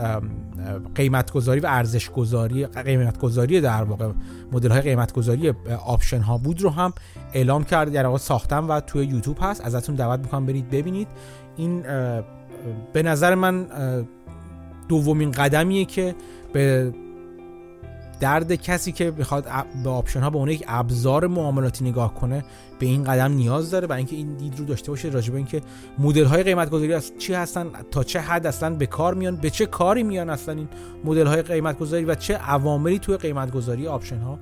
قیمت گذاری و ارزش گذاری قیمت گذاری در واقع مدل های قیمت گذاری option ها بود رو هم اعلام کرد در واقع ساختم و توی یوتیوب هست. ازتون دعوت می‌کنم برید ببینید. این به نظر من دومین قدمیه که به درد کسی که بخواد به option ها به عنوان یک ابزار معاملاتی نگاه کنه به این قدم نیاز داره برای اینکه این دید رو داشته باشه راجع به اینکه مدل های قیمت گذاری از چی هستن تا چه حد اصلا به کار میان به چه کاری میان اصلا این مدل های قیمت گذاری و چه عواملی توی قیمت گذاری option ها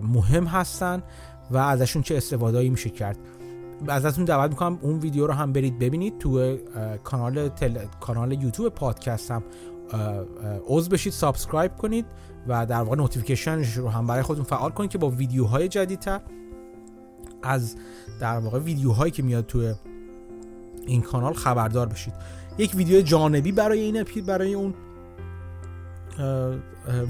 مهم هستن و ازشون چه استفادهایی میشه کرد. ازتون دعوت می‌کنم اون ویدیو رو هم برید ببینید تو کانال تل... کانال یوتیوب پادکست هم عضو بشید subscribe کنید و در واقع notification ش رو هم برای خودتون فعال کنید که با ویدیوهای جدیدتر از در واقع ویدیوهایی که میاد توی این کانال خبردار بشید. یک ویدیو جانبی برای این اپی برای اون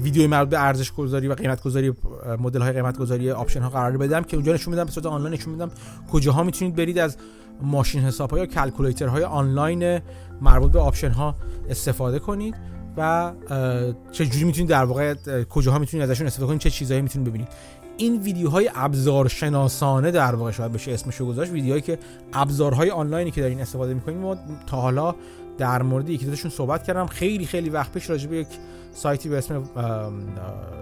ویدیوی مربوط به ارزش گذاری و قیمت گذاری مدل های قیمت گذاری option ها قرار بدم که اونجا نشون میدم به صورت آنلاین نشون میدم کجاها می‌تونید برید از ماشین حساب ها یا calculator های آنلاین مربوط به option ها استفاده کنید و چه جوری می‌تونید در واقع کجاها می‌تونید ازشون استفاده کنید چه چیزهایی می‌تونید ببینید. این ویدیوهای ابزار شناسانه در واقع شاید بشه اسمشو گذاشت. ویدیوهایی که ابزارهای آنلاینی که دارین استفاده می‌کنید ما تا حالا در مورد یکی دوتاشون صحبت کردم. خیلی خیلی وقت پیش راجع به یک سایتی به اسم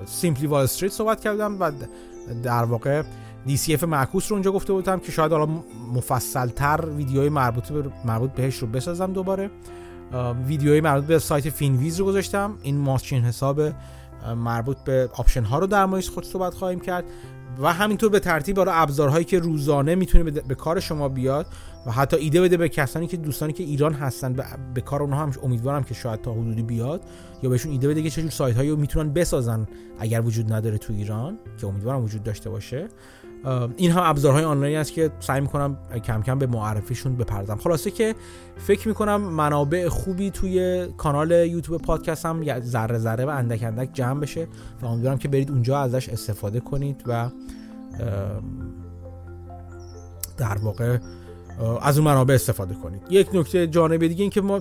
Simply Wall Street صحبت کردم و در واقع DCF معکوس رو اونجا گفته بودم که شاید حالا مفصلتر ویدیوهای مربوط به مربوط بهش رو بسازم دوباره. ویدیوهای مربوط به سایت Finviz رو گذاشتم. این ماشین حساب مربوط به option ها رو در موردش خب صحبت خواهیم کرد. و همینطور به ترتیب برای ابزارهایی که روزانه می‌تونه به کار شما بیاد و حتی ایده بده به کسانی که دوستانی که ایران هستن به, کار اونها هم امیدوارم که شاید تا حدودی بیاد یا بهشون ایده بده که چه جور سایت هایی رو می‌تونن بسازن اگر وجود نداره تو ایران که امیدوارم وجود داشته باشه. این هم ابزارهای آنلاین است که سعی می‌کنم کم کم به معرفیشون بپردازم. خلاصه که فکر می‌کنم منابع خوبی توی کانال یوتیوب پادکست هم ذره ذره و اندک اندک جمع بشه و امیدوارم که برید اونجا ازش استفاده کنید و در واقع از اون منابع استفاده کنید. یک نکته جانبی دیگه این که ما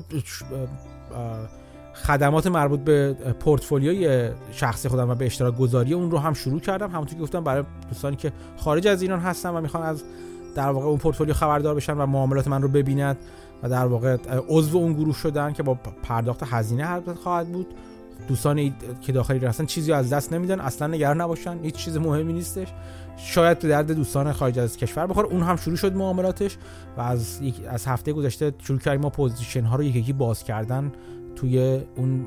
خدمات مربوط به پورتفولیوی شخصی خودم و به اشتراک گذاری اون رو هم شروع کردم. همونطور که گفتم برای دوستانی که خارج از ایران هستن و می‌خوان از در واقع اون پورتفولیو خبردار بشن و معاملات من رو ببیند و در واقع عضو اون گروه شدن که با پرداخت هزینه حرکت خواهد بود. دوستان که داخل ایران هستن چیزی از دست نمیدن اصلا نگران نباشن هیچ چیز مهمی نیستش. شاید به درد دوستان خارج از کشور بخوره. اون هم شروع شد معاملاتش و از از هفته گذشته شروع کردیم ما position ها رو یکی یکی باز کردن. توی اون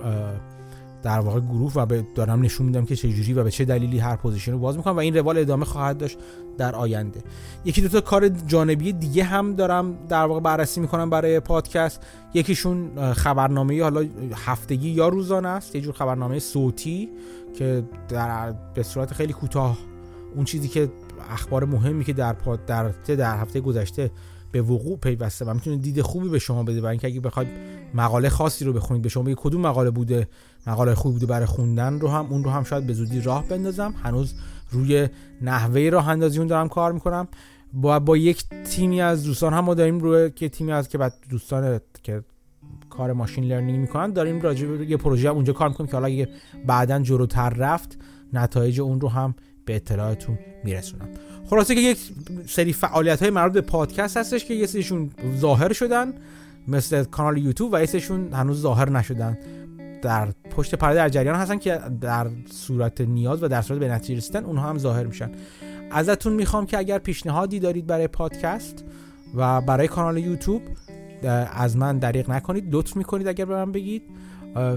در واقع گروه و دارم نشون میدم که چه جوری و به چه دلیلی هر position رو باز می‌کنم و این روال ادامه خواهد داشت در آینده. یکی دو تا کار جانبی دیگه هم دارم در واقع بررسی می‌کنم برای پادکست. یکیشون خبرنامه حالا هفتگی یا روزانه است. یه جور خبرنامه صوتی که در به صورت خیلی کوتاه اون چیزی که اخبار مهمی که در پاد در در هفته گذشته به وقوع پیوسته و می‌تونه دید خوبی به شما بده برای اینکه اگه بخواید مقاله خاصی رو بخونید به شما بگه کدوم مقاله بوده مقاله خوبی بوده برای خوندن رو هم اون رو هم شاید به زودی راه بندازم. هنوز روی نحوه راه اندازی اون دارم کار می‌کنم. با با یک تیمی از دوستان هم ما داریم روی که تیمی از که بعد دوستان که کار ماشین لرنینگ می‌کنن داریم راجع به یه پروژه اونجا کار می‌کنیم که حالا اگه بعدا جلوتر رفت نتایج اون رو هم به اطلاعتون میرسونم. خلاصه که یک سری فعالیت های مربوط به پادکست هستش که یه سریشون ظاهر شدن مثل کانال یوتیوب و یه سریشون هنوز ظاهر نشدن. در پشت پرده در جریان هستن که در صورت نیاز و در صورت به نتیجه رسیدن اونها هم ظاهر میشن. ازتون می‌خوام که اگر پیشنهادی دارید برای پادکست و برای کانال یوتیوب از من دریغ نکنید لطف می‌کنید اگر به من بگید.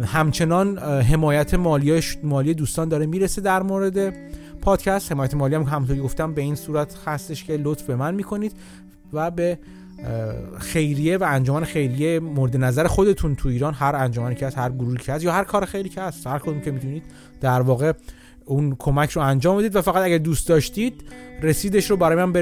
همچنان حمایت مالی مالی دوستان داره می‌رسه در مورد پادکست حمایت مالی هم همونطوری گفتم به این صورت هستش که لطف به من می‌کنید و به خیریه و انجمن خیریه مورد نظر خودتون تو ایران هر انجمنی که هست هر گروهی که هست یا هر کار خیلی که هست هر کدوم که می‌تونید در واقع اون کمک رو انجام بدید و فقط اگر دوست داشتید رسیدش رو برای من.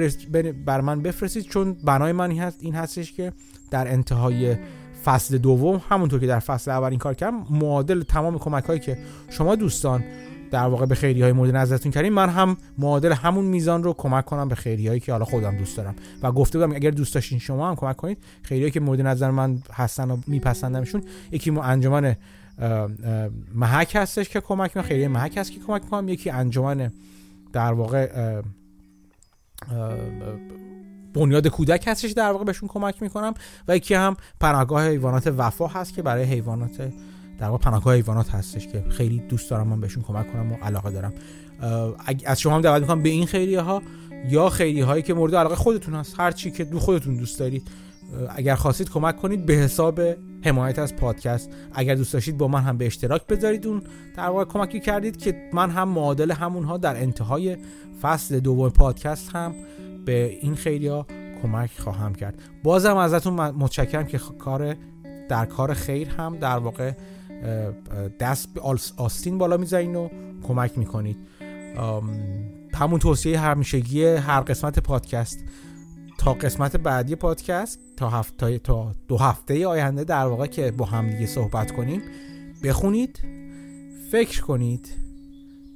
بر من بفرستید چون بنای من هست این هستش که در انتهای فصل دوم همونطور که در فصل اول این کار کردم معادل تمام کمک هایی که شما دوستان در واقع به خیری های مورد نظرتون کردیم. من هم معادل همون میزان رو کمک کنم به خیری هایی که حالا خودم دوست دارم. و گفته بودم اگر دوست داشتین شما هم کمک کنید. خیری هایی که مورد نظر من هستن و میپسندمشون یکی ما انجمن محک هستش که کمک می‌کنم خیریه محک هست که کمک می‌کنم. یکی انجمن در واقع بنیاد کودک هستش در واقع بهشون کمک می‌کنم. و یکی هم پناهگاه حیوانات وفا هست که برای حیوانات در واقع پناهگاه حیوانات هستش که خیلی دوست دارم من بهشون کمک کنم و علاقه دارم. از شما هم دعوت می‌کنم به این خیریه ها یا خیلی هایی که مورد علاقه خودتون هست هر چی که دو خودتون دوست دارید اگر خواستید کمک کنید به حساب حمایت از پادکست. اگر دوست داشتید با من هم به اشتراک بذارید اون در واقع کمکی کردید که من هم معادل همونها در انتهای فصل دوم پادکست هم به این خیلی ها کمک خواهم کرد. بازم ازتون متشکرم که کار در کار خیر هم در واقع دست به آستین بالا می‌زنید و کمک می‌کنید. همون توصیه همیشگی هر قسمت پادکست. تا قسمت بعدی پادکست تا هفته تا دو هفته آینده در واقع که با هم دیگه صحبت کنیم بخونید فکر کنید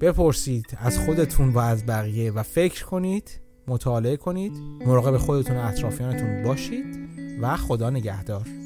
بپرسید از خودتون و از بقیه و فکر کنید مطالعه کنید مراقب خودتون و اطرافیانتون باشید و خدا نگهدار.